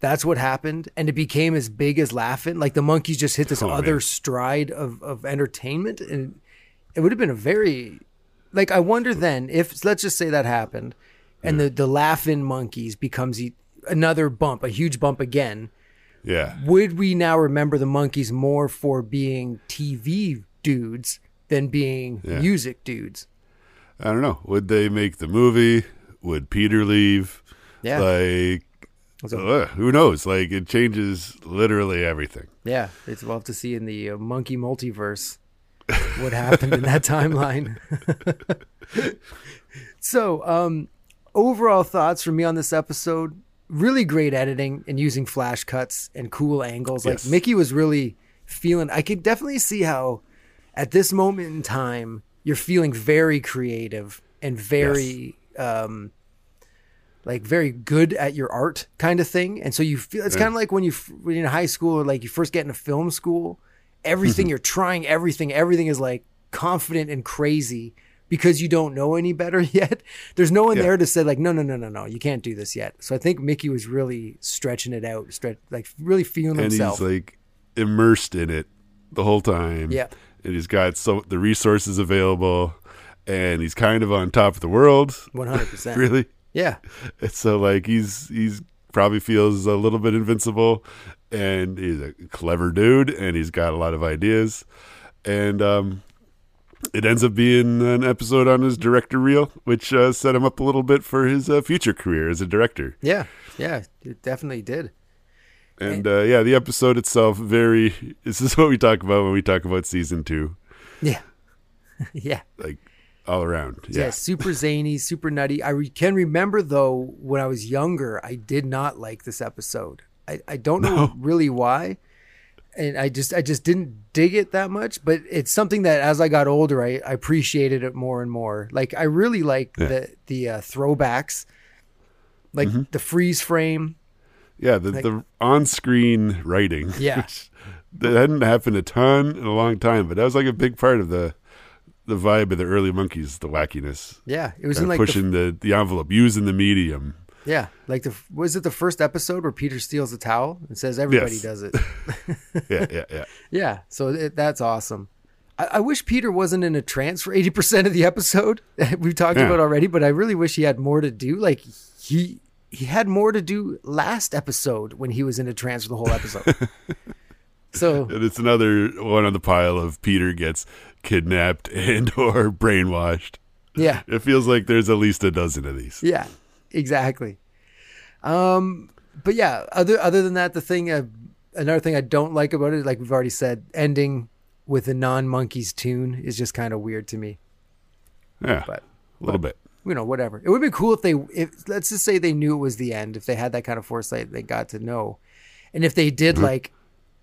that's what happened and it became as big as laughing? Like the Monkees just hit this Oh, other man. stride of, of entertainment, and it would have been a very like I wonder then if let's just say that happened, and the the laughing Monkees becomes e- another bump, a huge bump again Yeah, would we now remember the Monkees more for being TV dudes than being Yeah. music dudes? I don't know. Would they make the movie? Would Peter leave? Yeah. Like, So- uh, who knows? Like, it changes literally everything. Yeah, it's we'll have to see in the uh, Monkee multiverse what happened in that timeline. so, um, overall thoughts from me on this episode: really great editing and using flash cuts and cool angles. Like Yes. Micky was really feeling. I could definitely see how, at this moment in time, you're feeling very creative and very. Um, like very good at your art kind of thing. And so you feel it's kind of like when you when you're in high school or like you first get into film school, everything you're trying everything, everything is like confident and crazy because you don't know any better yet. There's no one Yeah. there to say like no no no no no, you can't do this yet. So I think Micky was really stretching it out, stretch like really feeling and himself. he's like immersed in it the whole time. Yeah. And he's got so the resources available, and he's kind of on top of the world. 100%. really. yeah. And so like he's he's probably feels a little bit invincible, and he's a clever dude, and he's got a lot of ideas, and um, it ends up being an episode on his director reel, which uh, set him up a little bit for his uh, future career as a director. Yeah. Yeah, it definitely did. And uh, yeah, the episode itself very. This is what we talk about when we talk about season two, Yeah. yeah. like all around. Yeah, Yeah, super zany, super nutty. I re- can remember though when I was younger, I did not like this episode. I, I don't know really why, and I just I just didn't dig it that much. But it's something that as I got older, I, I appreciated it more and more. Like I really like Yeah. the the uh, throwbacks, like Mm-hmm. the freeze frame. Yeah, the, Like- the on-screen writing. Yeah. that hadn't happened a ton in a long time, but that was like a big part of the the vibe of the early Monkees, the wackiness. Yeah, it was in like pushing the, the envelope, using the medium. yeah, like the was it the first episode where Peter steals a towel and says everybody Yes. does it. Yeah, yeah, yeah. yeah, so it, that's awesome. I, I wish Peter wasn't in a trance for eighty percent of the episode. We've talked Yeah. about already, but I really wish he had more to do. Like he he had more to do last episode when he was in a trance for the whole episode. so And it's another one on the pile of Peter gets kidnapped and or brainwashed. yeah, It feels like there's at least a dozen of these. Yeah, exactly. Um, but yeah, other other than that, the thing, uh, another thing I don't like about it, like we've already said, ending with a non Monkees tune is just kind of weird to me. Yeah, But a little bit. You know, whatever. It would be cool if they, if let's just say they knew it was the end, if they had that kind of foresight, they got to know, and if they did mm-hmm. like,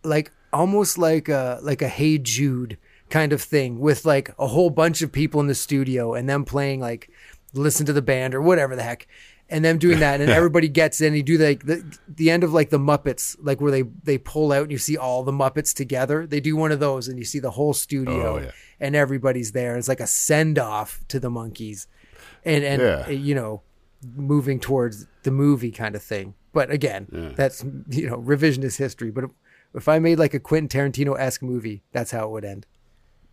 like almost like a like a Hey Jude kind of thing with like a whole bunch of people in the studio and them playing like listen to the band or whatever the heck. And them doing that, and everybody gets in. You do like the the end of like the Muppets, like where they they pull out and you see all the Muppets together. They do one of those, and you see the whole studio, Oh, yeah. and everybody's there. It's like a send off to the Monkees, and and Yeah. uh, you know, moving towards the movie kind of thing. But again, that's you know revisionist history. But if, I made like a Quentin Tarantino esque movie, that's how it would end.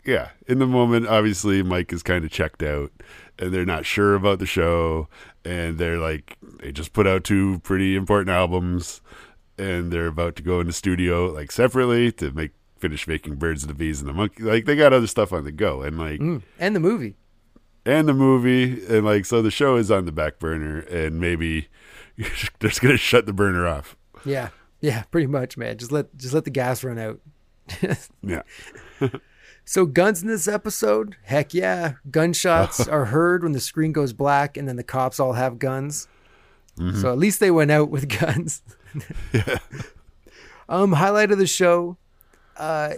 Yeah. In the moment, obviously, Mike is kind of checked out and they're not sure about the show. And they're like, they just put out two pretty important albums and they're about to go in the studio like separately to make finish making Birds and the Bees and the Monkees. Like, they got other stuff on the go. And like, And the movie, and the movie. And like, so the show is on the back burner and maybe they're just going to shut the burner off. yeah, yeah, pretty much, man. Just let just let the gas run out. Yeah. So guns in this episode, heck yeah, gunshots are heard when the screen goes black, and then the cops all have guns. So at least they went out with guns. Yeah. Um, highlight of the show, uh,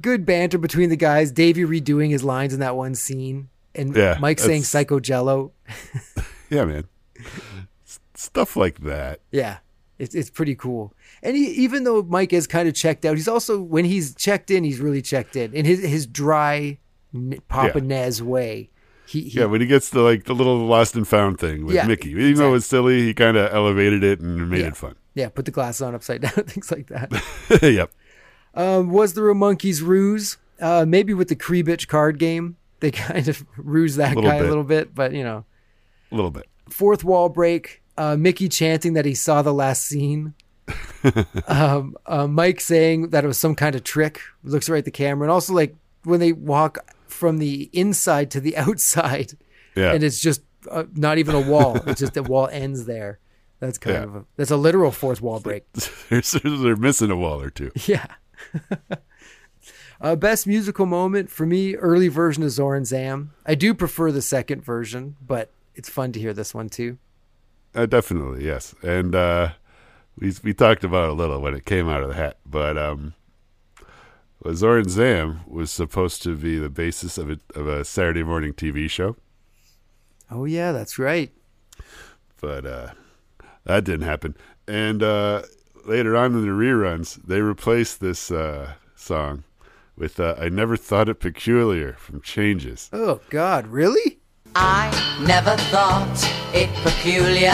good banter between the guys. Davy redoing his lines in that one scene, and Yeah, Mike saying "Psycho Jello." Yeah, man. Stuff like that. Yeah, it's it's pretty cool. And he, even though Mike is kind of checked out, he's also when he's checked in, he's really checked in in his his dry Papa Yeah. Nez way. He, he Yeah, when he gets to like the little lost and found thing with Yeah, Micky, even though it was silly, he kind of elevated it and made Yeah. it fun. yeah, put the glasses on upside down, things like that. yep. Um, was there a Monkees' ruse? Uh, maybe with the Kreebitch card game, they kind of ruse that Little guy a little bit, but you know, A little bit. fourth wall break. Uh, Micky chanting that he saw the last scene. um, uh, Mike saying that it was some kind of trick. Looks right at the camera, and also like when they walk from the inside to the outside, Yeah. and it's just uh, not even a wall. it's just the wall ends there. That's kind Yeah. of a, that's a literal fourth wall break. they're, they're missing a wall or two. Yeah. Uh, best musical moment for me, early version of Zor and Zam. I do prefer the second version, but it's fun to hear this one too. Uh, definitely, yes. And uh, we we talked about it a little when it came out of the hat, but um, Zor and Zam was supposed to be the basis of a of a Saturday morning TV show, Oh yeah, that's right. but uh, that didn't happen. And uh, later on in the reruns, they replaced this uh, song with uh, "I Never Thought It Peculiar" from Changes. Oh God, really? I never thought it peculiar.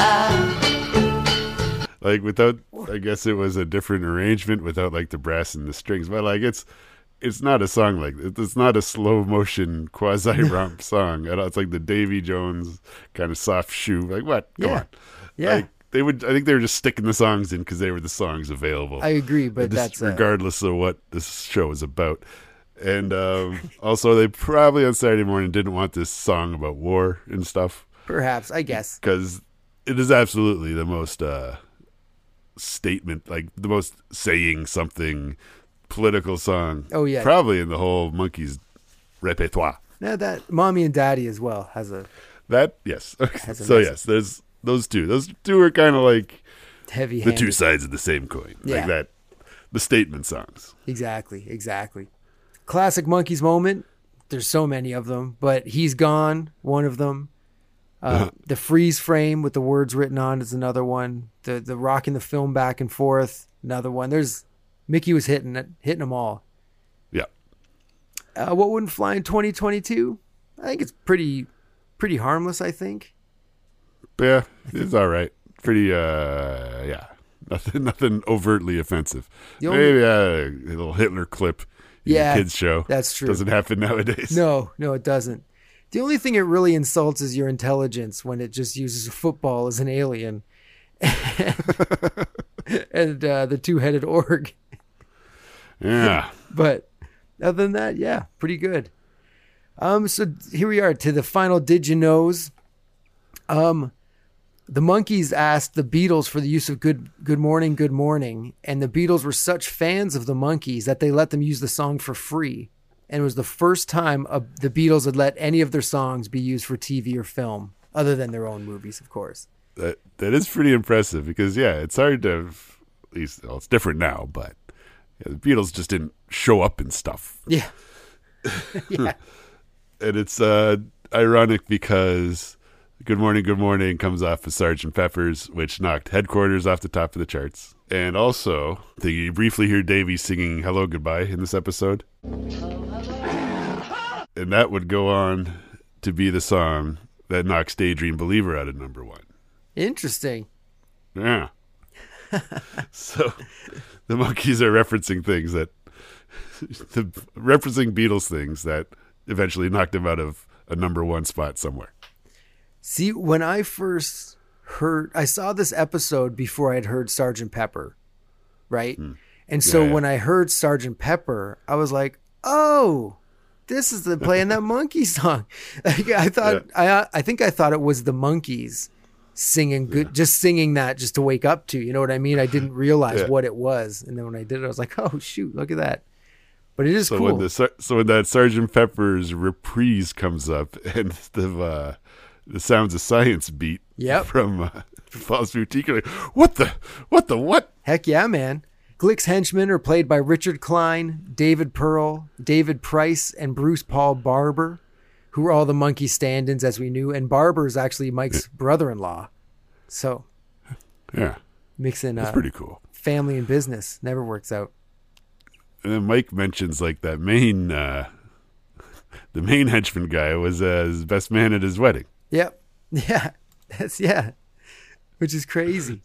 like without i guess it was a different arrangement without like the brass and the strings but like it's it's not a song like it's not a slow motion quasi romp song it's like the davy jones kind of soft shoe like what come Yeah. on Yeah. like they would i think they were just sticking the songs in because they were the songs available I agree, but Just that's uh, regardless of what this show is about and um, also they probably on saturday morning didn't want this song about war and stuff perhaps I guess. because it is absolutely the most uh, statement, like the most saying something political song. Oh, yeah. probably in the whole Monkees repertoire. Now that mommy and daddy as well has a That yes. So yes, there's those two. Those two are kind of like heavy. the two sides of the same coin. Yeah. Like that, the statement songs. Exactly, exactly. Classic Monkees moment. There's so many of them, but he's gone. One of them. Uh, the freeze frame with the words written on is another one. The the rocking the film back and forth, another one. There's Micky was hitting it, hitting them all. Yeah. Uh, what wouldn't fly in 2022? I think it's pretty pretty harmless. I think. Yeah, it's all right. Pretty, uh, yeah. Nothing, nothing overtly offensive. Only- Maybe uh, a little Hitler clip. Yeah, kids show. that's true. Doesn't happen nowadays. No, no, it doesn't. The only thing it really insults is your intelligence when it just uses a football as an alien, and uh, the two-headed orc. Yeah. But other than that, yeah, pretty good. Um, so here we are to the final did you knows. Um, the Monkees asked the Beatles for the use of "Good Good Morning, Good Morning," and the Beatles were such fans of the Monkees that they let them use the song for free. And it was the first time uh, the Beatles had let any of their songs be used for TV or film, other than their own movies, of course. That that is pretty impressive because yeah, it's hard to at least well, it's different now, but yeah, the Beatles just didn't show up and stuff. Yeah, yeah, And it's uh ironic because Good Morning, Good Morning comes off of Sergeant Pepper's, which knocked headquarters off the top of the charts. And also, you briefly hear Davy singing Hello Goodbye in this episode. And that would go on to be the song that knocks Daydream Believer out of number one. interesting. Yeah. so the Monkees are referencing things that the referencing Beatles things that eventually knocked him out of a number one spot somewhere. See, when I first heard, I saw this episode before I had heard Sergeant Pepper, right? And so Hmm. Yeah, yeah. when I heard Sergeant Pepper, I was like, "Oh, this is the playing that Monkee song." Like, I thought, I I think I thought it was the Monkees singing good, just singing that just to wake up to. You know what I mean? I didn't realize Yeah. what it was, and then when I did it, I was like, "Oh shoot, look at that!" But it is So cool. when the so when that Sergeant Pepper's reprise comes up and the uh, the Sounds of Science beat Yep. from uh, Paul's Boutique, like, what the what the what? Heck yeah, man. Glick's henchmen are played by Richard Klein, David Pearl, David Price, and Bruce Paul Barber, who were all the Monkee stand ins as we knew. And Barber is actually Mike's brother in law. So Yeah, mixing that's uh, pretty cool. family and business never works out. And then Mike mentions like that main uh, the main henchman guy was uh, his best man at his wedding. Yep. Yeah. That's, yeah. Which is crazy.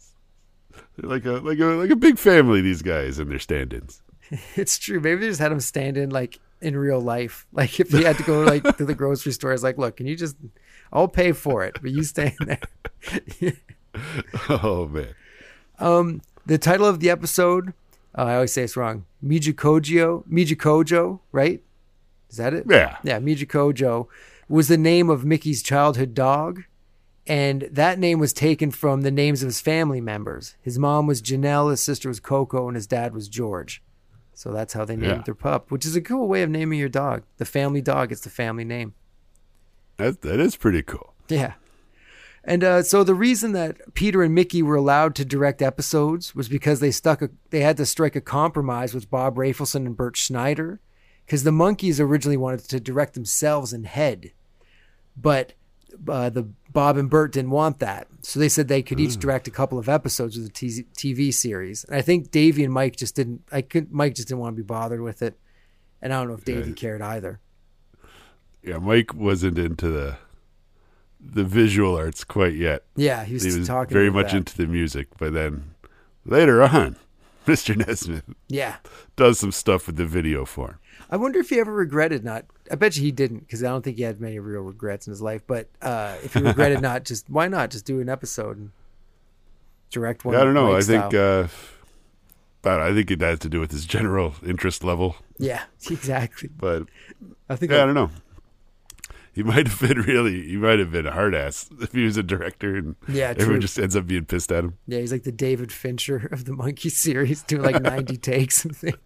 They're like a like a like a big family. These guys and their stand-ins. It's true. Maybe they just had them stand in like in real life. Like if he had to go like to the grocery store, it's like, look, can you just I'll pay for it, but you stay in there. oh man, Um, the title of the episode, uh, I always say it's wrong. Mijacogeo, Mijacogeo, right? Is that it? Yeah. Yeah, Mijacogeo was the name of Micky's childhood dog. And that name was taken from the names of his family members. His mom was Janelle, his sister was Coco, and his dad was George. So that's how they named Yeah. their pup, which is a cool way of naming your dog. The family dog, it's the family name. that that is pretty cool. Yeah. And uh, so the reason that Peter and Micky were allowed to direct episodes was because they stuck a, they had to strike a compromise with Bob Rafelson and Bert Schneider, because the Monkees originally wanted to direct themselves in head, but uh, the Bob and Bert didn't want that, so they said they could each direct a couple of episodes of the TV series. And I think Davy and Mike just didn't. I could Mike just didn't want to be bothered with it, and I don't know if Davy cared either. Yeah, Mike wasn't into the the visual arts quite yet. Yeah, he was, He was talking very much that. into the music, but then later on, Mr. Nesmith Yeah. does some stuff with the video form. I wonder if he ever regretted not. I bet you he didn't because I don't think he had many real regrets in his life. But uh, if he regretted not, just why not just do an episode and direct one? Yeah, I don't know. I Mike think uh, but I think it has to do with his general interest level. yeah, exactly. But I think yeah, I don't know. He might have been really. He might have been a hard ass if he was a director, and Yeah, everyone true. just ends up being pissed at him. Yeah, he's like the David Fincher of the Monkee series, doing like ninety takes and things.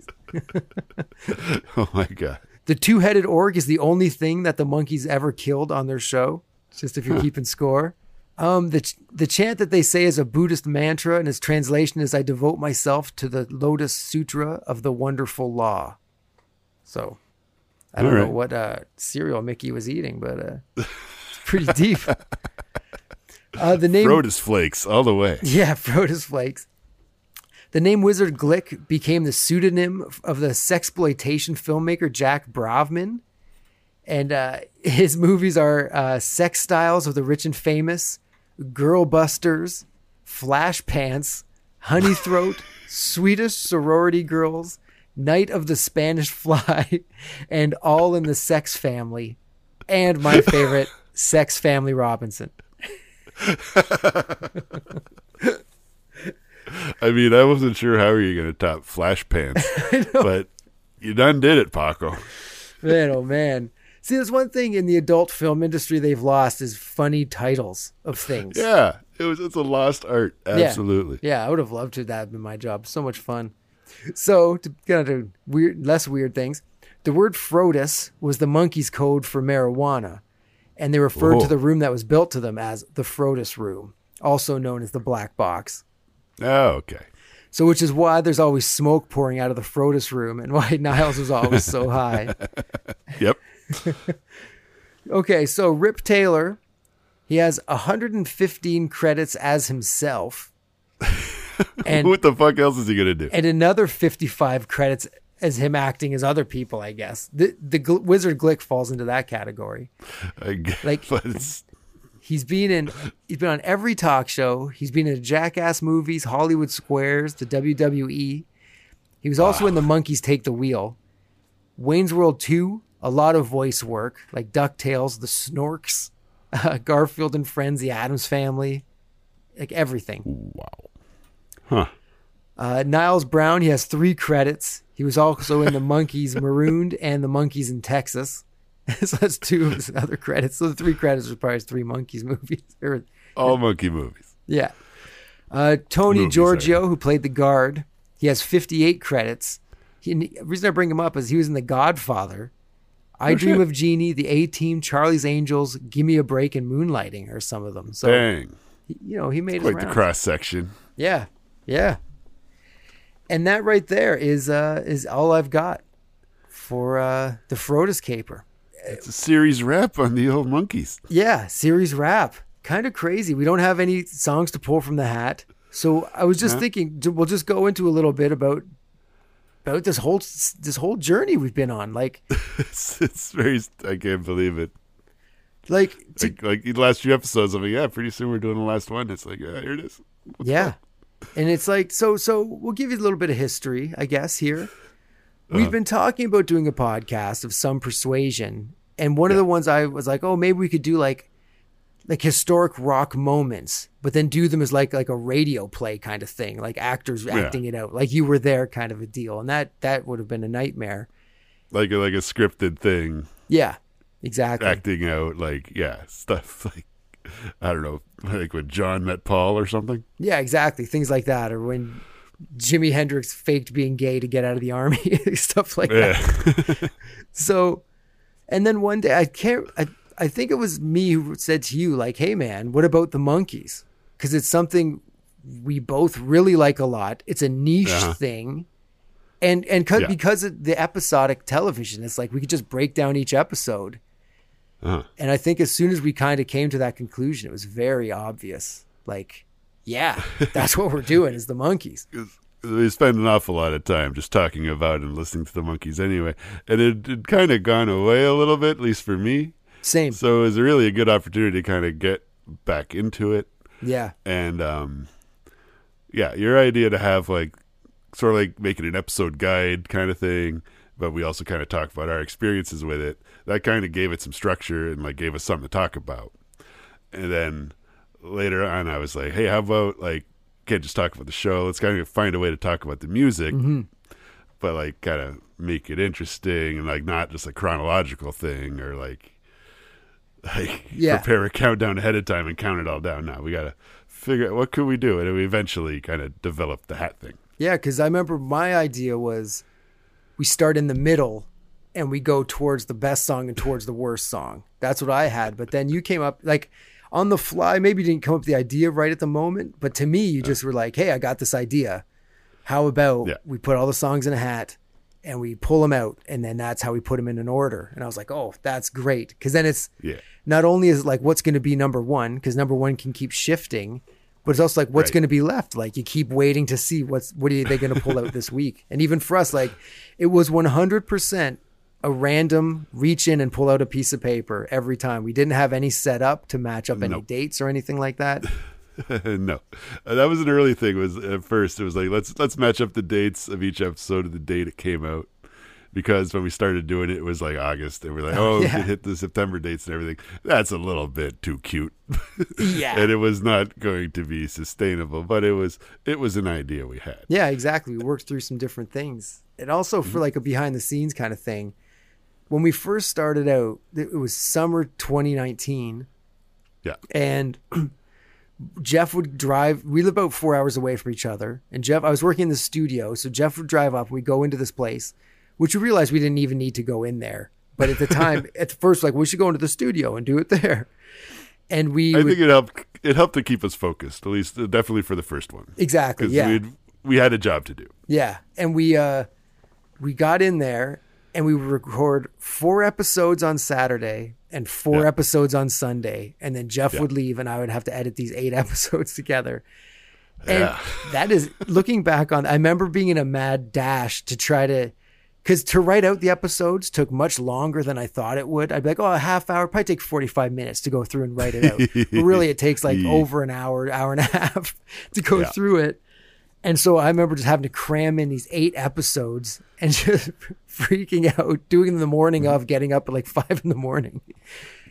oh my god! The two-headed orc is the only thing that the Monkees ever killed on their show. Just if you're keeping score. Um, the ch- the chant that they say is a Buddhist mantra, and its translation is "I devote myself to the Lotus Sutra of the Wonderful Law." So, I don't All know what uh, cereal Micky was eating, but uh, it's pretty deep. Uh, the name Frodis Flakes all the way. Yeah, Frodis Flakes. The name Wizard Glick became the pseudonym of the sexploitation filmmaker Jack Bravman. And uh, his movies are uh, Sex Styles of the Rich and Famous, Girl Busters, Flash Pants, Honey Throat, Swedish Sorority Girls, Night of the Spanish Fly, and All in the Sex Family. And my favorite, Sex Family Robinson. I mean, I wasn't sure how are you going to top Flash Pants, but you done did it, Paco. man, oh man. See, there's one thing in the adult film industry they've lost is funny titles of things. Yeah, it was. It's a lost art. Absolutely. Yeah, yeah I would have loved to that have been my job. So much fun. So to get into weird, less weird things, the word Frodis was the Monkees' code for marijuana, and they referred Whoa. to oh. the room that was built to them as the Frodis room, also known as the black box. Oh, okay. So, which is why there's always smoke pouring out of the Frodis room, and why Niles was always so high. Yep. Okay, so Rip Taylor, he has 115 credits as himself, and what the fuck else is he gonna do? and another 55 credits as him acting as other people. I guess the the Gl- Wizard Glick falls into that category. I guess, like- but it's, He's been in he's been on every talk show. He's been in Jackass movies, Hollywood Squares, the WWE. He was also in The Monkees Take the Wheel, Wayne's World 2, a lot of voice work like DuckTales, The Snorks, uh, Garfield and Friends, The Addams Family, like everything. wow. Huh. Uh, Niles Brown, he has three credits. He was also in The Monkees Marooned and The Monkees in Texas. so that's two of his other credits. So the three credits are probably three Monkees movies. Or- All Monkee movies. Yeah. Uh, Tony Movies, Giorgio, who played the guard, he has 58 credits. He, the reason I bring him up is he was in The Godfather, I Oh, Dream shit. of Jeannie, The A Team, Charlie's Angels, Give Me a Break, and Moonlighting are some of them. So, Dang. you know, he made his Quite the cross section. Yeah, yeah. And that right there is uh, is all I've got for uh, the Frodis Caper. It's a series wrap on the old Monkees. Yeah, series wrap. Kind of crazy. We don't have any songs to pull from the hat. So I was just thinking we'll just go into a little bit about about this whole this whole journey we've been on. Like It's, it's very. I can't believe it. like to- Like, like the last few episodes, I'm like, yeah, pretty soon we're doing the last one. It's like, yeah, here it is. yeah. And it's like so so we'll give you a little bit of history, I guess here. We've uh-huh. been talking about doing a podcast of some persuasion, and one of the ones I was like, "Oh, maybe we could do like like historic rock moments, but then do them as like like a radio play kind of thing, like actors acting it out, like you were there kind of a deal." And that that would have been a nightmare. Like a, like a scripted thing, Yeah. Exactly. acting out like yeah stuff like I don't know, like when John met Paul or something. Yeah, exactly. Things like that or when Jimi Hendrix faked being gay to get out of the army, stuff like that. So, and then one day I can't. I I think it was me who said to you, like, "Hey, man, what about the Monkees? Because it's something we both really like a lot. It's a niche Uh-huh. thing, and and 'cause- Yeah. because of the episodic television, it's like we could just break down each episode. Uh-huh. And I think as soon as we kind of came to that conclusion, it was very obvious. Like, yeah, that's what we're doing is the Monkees. we spend an awful lot of time just talking about and listening to the Monkees anyway, and it had kind of gone away a little bit, at least for me. Same. So it was really a good opportunity to kind of get back into it. Yeah. and um yeah your idea to have like sort of like making an episode guide kind of thing but we also kind of talk about our experiences with it that kind of gave it some structure and like gave us something to talk about and then later on i was like hey how about like can't just talk about the show let's kind of find a way to talk about the music mm-hmm. but like kind of make it interesting and like not just a chronological thing or like like Yeah. prepare a countdown ahead of time and count it all down. Now we gotta figure out what could we do, and we eventually kind of developed the hat thing. Yeah, because I remember my idea was we start in the middle and we go towards the best song and towards the worst song. That's what I had. But then you came up like on the fly, maybe you didn't come up with the idea right at the moment. But to me, you just were like, hey, I got this idea. How about Yeah. we put all the songs in a hat and we pull them out, and then that's how we put them in an order. And I was like, oh, that's great, because then it's Yeah. not only is it like what's going to be number one, because number one can keep shifting, but it's also like what's Right. going to be left. Like you keep waiting to see what's what are they going to pull out this week. And even for us, like it was one hundred percent a random reach in and pull out a piece of paper every time. We didn't have any set up to match up any Nope. dates or anything like that. no, Uh, that was an early thing. Was at first it was like let's let's match up the dates of each episode of the date it came out. Because when we started doing it, it was like August, and we're like, "Oh, we Yeah. can hit the September dates and everything." That's a little bit too cute, Yeah. and it was not going to be sustainable. But it was, it was an idea we had. Yeah, exactly. We worked through some different things. And also Mm-hmm. for like a behind the scenes kind of thing. When we first started out, it was summer 2019 Yeah, and Jeff would drive. We live about four hours away from each other. And Jeff, I was working in the studio. So Jeff would drive up. We'd go into this place, which we realized we didn't even need to go in there. But at the time, at the first, like, we should go into the studio and do it there. And we I would, think it helped. It helped to keep us focused, at least uh, definitely for the first one, exactly. Yeah. we we had a job to do. Yeah, and we uh we got in there and we would record four episodes on Saturday and four Yeah. episodes on Sunday, and then Jeff Yeah. would leave and I would have to edit these eight episodes together. And Yeah. that is looking back on. I remember being in a mad dash to try to. Because to write out the episodes took much longer than I thought it would. I'd be like, oh, a half hour, probably take 45 minutes to go through and write it out. but really, it takes like over an hour, hour and a half to go through it. And so I remember just having to cram in these eight episodes and just freaking out, doing the morning of, getting up at like five in the morning.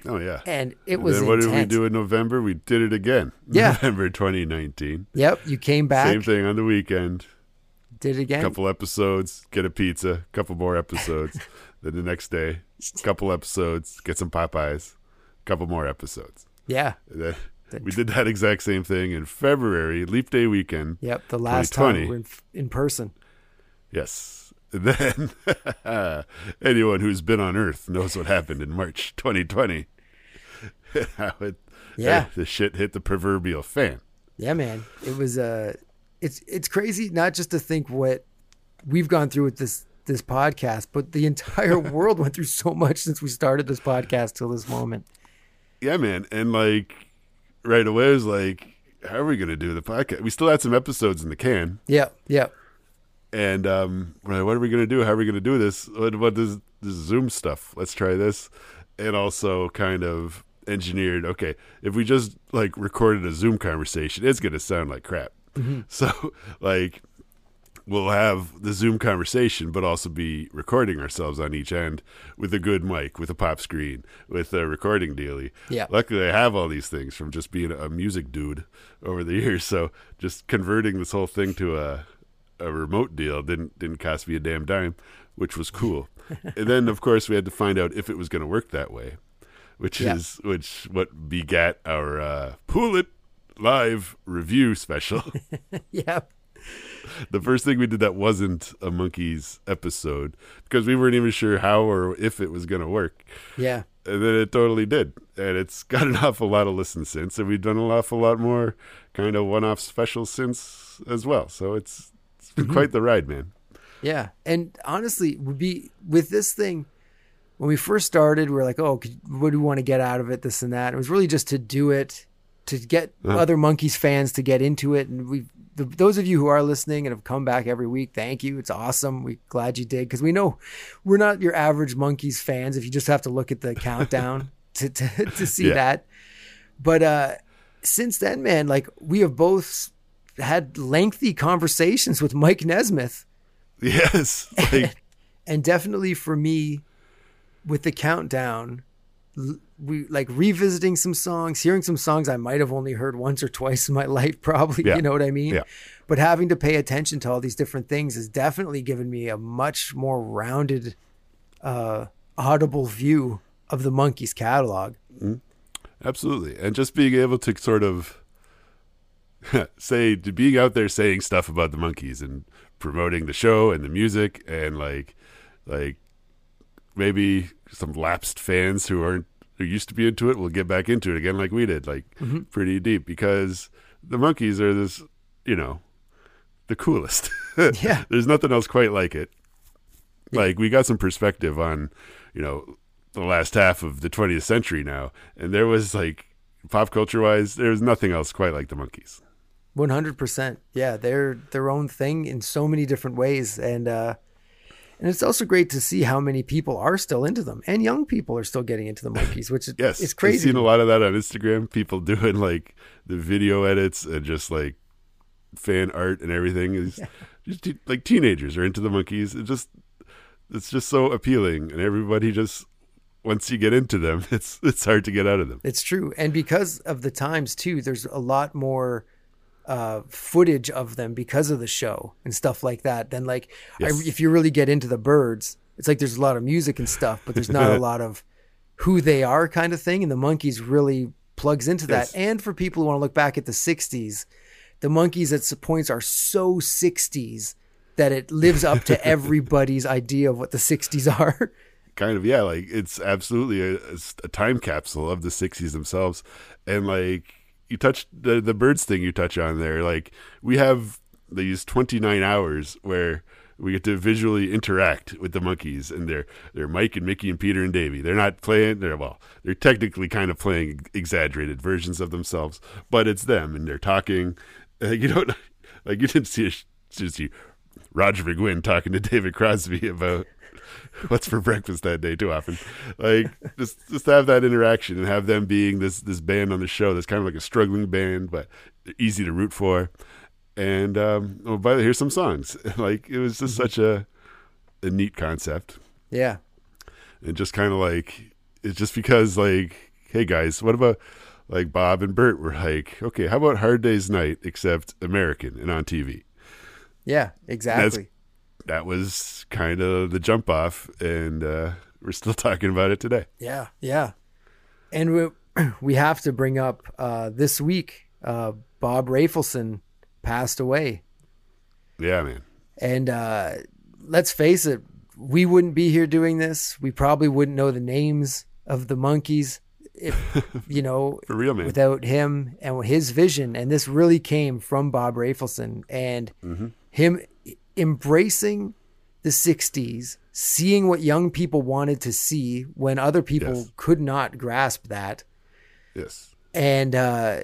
Oh yeah, And it was then what did we do in November? We did it again. Yeah. November 2019. Yep, you came back, Same thing on the weekend. did it again. couple episodes, get a pizza, couple more episodes. then the next day, couple episodes, get some Popeyes, couple more episodes. Yeah, And then we did that exact same thing in February, Leap Day weekend. yep. The last time we were in, in person. Yes. And then anyone who's been on Earth knows what happened in March 2020. How it, Yeah. the shit hit the proverbial fan. Yeah, man. It was uh it's it's crazy not just to think what we've gone through with this this podcast, but the entire world went through so much since we started this podcast till this moment. Yeah, man. And like right away, was like, how are we going to do the podcast? We still had some episodes in the can. Yeah, yeah. And um, we're like, what are we going to do? How are we going to do this? What, what is this Zoom stuff? Let's try this. And also kind of engineered, okay, if we just like recorded a Zoom conversation, it's going to sound like crap. So, like, we'll have the Zoom conversation, but also be recording ourselves on each end with a good mic, with a pop screen, with a recording dealie. Yeah. Luckily, I have all these things from just being a music dude over the years. So, just converting this whole thing to a a remote deal didn't didn't cost me a damn dime, which was cool. and then, of course, we had to find out if it was going to work that way, which Yeah. is which what begat our uh, Pool It live review special. Yeah. The first thing we did that wasn't a Monkees episode because we weren't even sure how or if it was going to work Yeah. and then it totally did and it's got an awful lot of listens since and we've done an awful lot more kind of one-off specials since as well so it's it's been mm-hmm. quite the ride man Yeah, and honestly, would be with this thing when we first started. We were like, "Oh, could, what do we want to get out of it? This and that." It was really just to do it, to get uh-huh. other Monkees fans to get into it. And we, the, those of you who are listening and have come back every week, thank you. It's awesome. We glad you did because we know we're not your average Monkees fans. If you just have to look at the countdown to to, to see Yeah. that, but uh, since then, man, like we have both had lengthy conversations with Mike Nesmith. yes like and definitely for me with the countdown we like revisiting some songs hearing some songs i might have only heard once or twice in my life probably Yeah. you know what i mean Yeah. but having to pay attention to all these different things has definitely given me a much more rounded uh audible view of the Monkees catalog absolutely and just being able to sort of say to being out there saying stuff about the Monkees and promoting the show and the music and like like maybe some lapsed fans who aren't who used to be into it will get back into it again like we did like pretty deep because the Monkees are this you know the coolest Yeah. there's nothing else quite like it Like we got some perspective on, you know, the last half of the 20th century now, and there was like pop culture wise, there was nothing else quite like the Monkees. One hundred percent. Yeah, they're their own thing in so many different ways, and uh, and it's also great to see how many people are still into them, and young people are still getting into the Monkees, which is Yes, it's I've seen a lot of that on Instagram. People doing like the video edits and just like fan art and everything. Is just te- like teenagers are into the Monkees. It just it's just so appealing, and everybody just once you get into them, it's it's hard to get out of them. It's true, and because of the times too, there's a lot more uh, footage of them because of the show and stuff like that. then like I, if you really get into the Byrds, it's like there's a lot of music and stuff, but there's not a lot of who they are kind of thing. And the Monkees really plugs into that. Yes. And for people who want to look back at the '60s, the Monkees at some points are so '60s that it lives up to everybody's idea of what the '60s are. kind of yeah like it's absolutely a, a time capsule of the 60s themselves and like you touch the the Byrds thing you touch on there like we have these 29 hours where we get to visually interact with the Monkees and they're they're Mike and Micky and Peter and Davy. They're not playing they're well, they're technically kind of playing exaggerated versions of themselves, but it's them and they're talking. Uh, you don't like you didn't see a, just see Roger McGuinn talking to David Crosby about what's for breakfast that day too often. Like just just have that interaction and have them being this this band on the show that's kind of like a struggling band, but easy to root for. And um, oh, by the way, here's some songs. Like it was just such a a neat concept, Yeah, and just kind of like it's just because like, hey guys, what about like Bob and Bert were like, okay, how about Hard Day's Night except American and on TV? yeah, exactly. That was kind of the jump off, and uh, we're still talking about it today. Yeah, yeah. And we we have to bring up uh, this week. Uh, Bob Rafelson passed away, Yeah, man. and uh, let's face it, we wouldn't be here doing this. We probably wouldn't know the names of the Monkees, if you know, For real, man. without him and his vision. And this really came from Bob Rafelson and Mm-hmm. him embracing the 60s, seeing what young people wanted to see when other people Yes. could not grasp that, Yes. and uh,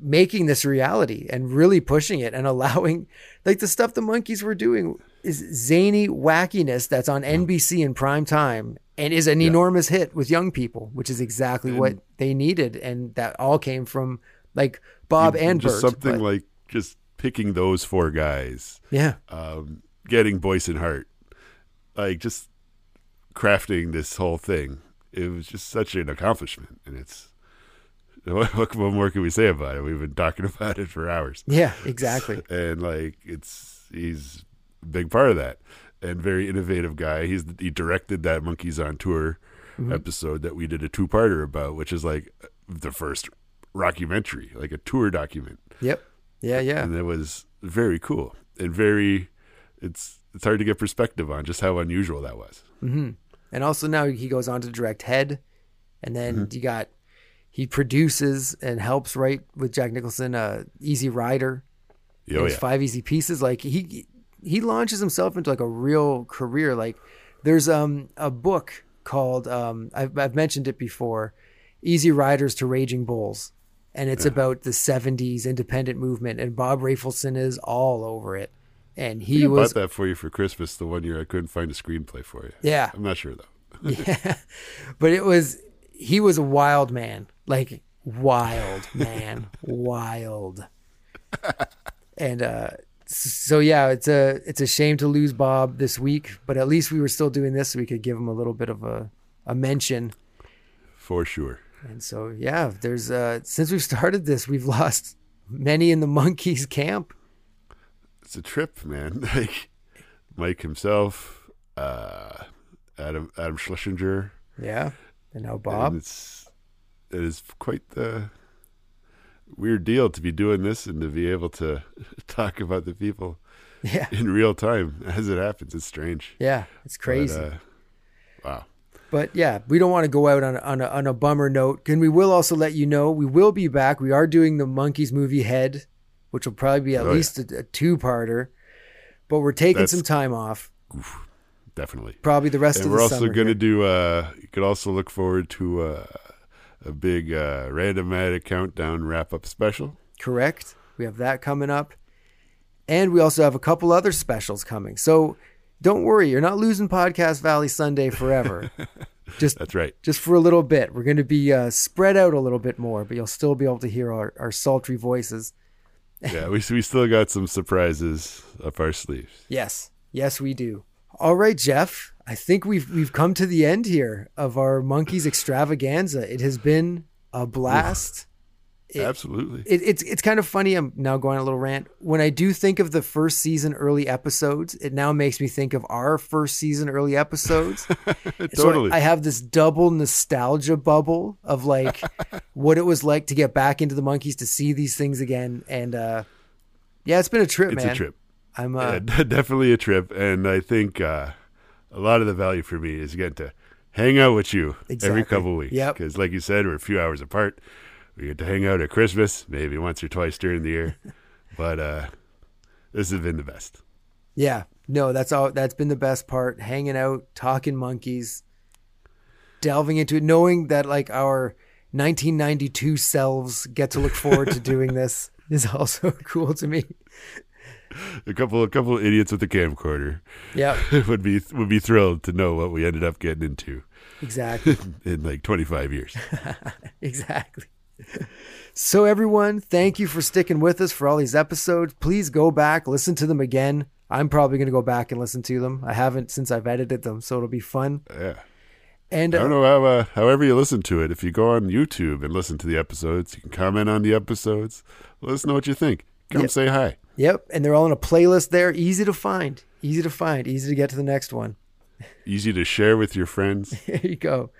making this reality and really pushing it and allowing, like the stuff the Monkees were doing is zany wackiness that's on NBC in prime time and is an enormous hit with young people, which is exactly what they needed. And that all came from like Bob and Bert. something but- like just picking those four guys, yeah. um, getting Boyce and Hart, like just crafting this whole thing. It was just such an accomplishment, and it's what, what more can we say about it? We've been talking about it for hours. Yeah, exactly. and like it's he's a big part of that and very innovative guy he's he directed that Monkees on tour Mm-hmm. episode that we did a two-parter about which is like the first rockumentary like a tour document Yep. Yeah, yeah. and it was very cool and very it's it's hard to get perspective on just how unusual that was And also now he goes on to direct Head, and then Mm-hmm. you got he produces and helps write with Jack Nicholson, uh, Easy Rider, oh yeah Five Easy Pieces. Like he he launches himself into like a real career. Like there's um a book called um I've I've mentioned it before, Easy Riders to Raging Bulls, and it's about the '70s independent movement, and Bob Rafelson is all over it, and he I was bought that for you for christmas the one year i couldn't find a screenplay for you yeah i'm not sure though Yeah. But it was he was a wild man. Like wild man. wild. And uh so yeah, it's a it's a shame to lose Bob this week, but at least we were still doing this so we could give him a little bit of a a mention. for sure And so yeah, there's uh since we've started this, we've lost many in the Monkees camp. it's a trip, man. Like Mike himself, uh, Adam Adam Schlesinger, Yeah. And now and Bob. it's it is quite the weird deal to be doing this and to be able to talk about the people Yeah. in real time as it happens. It's strange. Yeah. It's But, crazy. uh, wow. But yeah, we don't want to go out on a, on a, on a bummer note. And we will also let you know we will be back. We are doing the Monkees movie Head, which will probably be at Oh, yeah. least a, a two parter. But we're taking That's- some time off. That's definitely. Probably the rest and of the summer. we're also going to do. Uh, you could also look forward to uh, a big uh, randomatic countdown wrap up special. Correct. We have that coming up. And we also have a couple other specials coming. So don't worry, you're not losing Podcast Valley Sunday forever. just That's right. just for a little bit. We're going to be uh, spread out a little bit more, but you'll still be able to hear our, our sultry voices. yeah, we we still got some surprises up our sleeves. Yes. Yes, we do. All right, Jeff. I think we've we've come to the end here of our Monkees extravaganza. It has been a blast. It- Absolutely. It, it's it's kind of funny. I'm now going on a little rant. When I do think of the first season early episodes, it now makes me think of our first season early episodes. So totally. I, I have this double nostalgia bubble of like what it was like to get back into the Monkees to see these things again. And uh, yeah, it's been a trip, it's man. a trip. I'm uh, de- definitely a trip, and I think uh, a lot of the value for me is getting to hang out with you every couple of weeks. Yep. Because, like you said, we're a few hours apart. We get to hang out at Christmas, maybe once or twice during the year, but uh, this has been the best. yeah. No, that's all. That's been the best part. Hanging out, talking Monkees, delving into it, knowing that like our 1992 selves get to look forward to doing this is also cool to me. A couple, a couple of idiots with a camcorder Yeah, would be would be thrilled to know what we ended up getting into exactly. in like 25 years. Exactly. So, everyone, thank you for sticking with us for all these episodes. Please go back, listen to them again. I'm probably going to go back and listen to them. I haven't since I've edited them, so it'll be fun. Yeah. And I don't uh, know how, uh, however you listen to it. If you go on YouTube and listen to the episodes, you can comment on the episodes. Let us know what you think. Come Yep. say hi. yep, and they're all in a playlist there. Easy to find, easy to find, easy to get to the next one. Easy to share with your friends. There you go.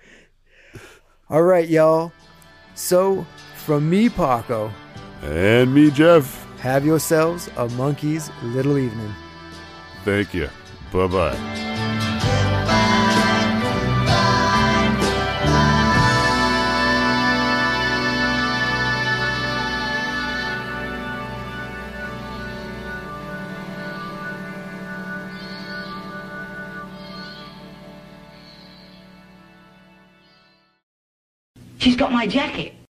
All right, y'all. So, from me, Paco, and me, Jeff. have yourselves a monkey's little evening. Thank you. Bye bye. My jacket.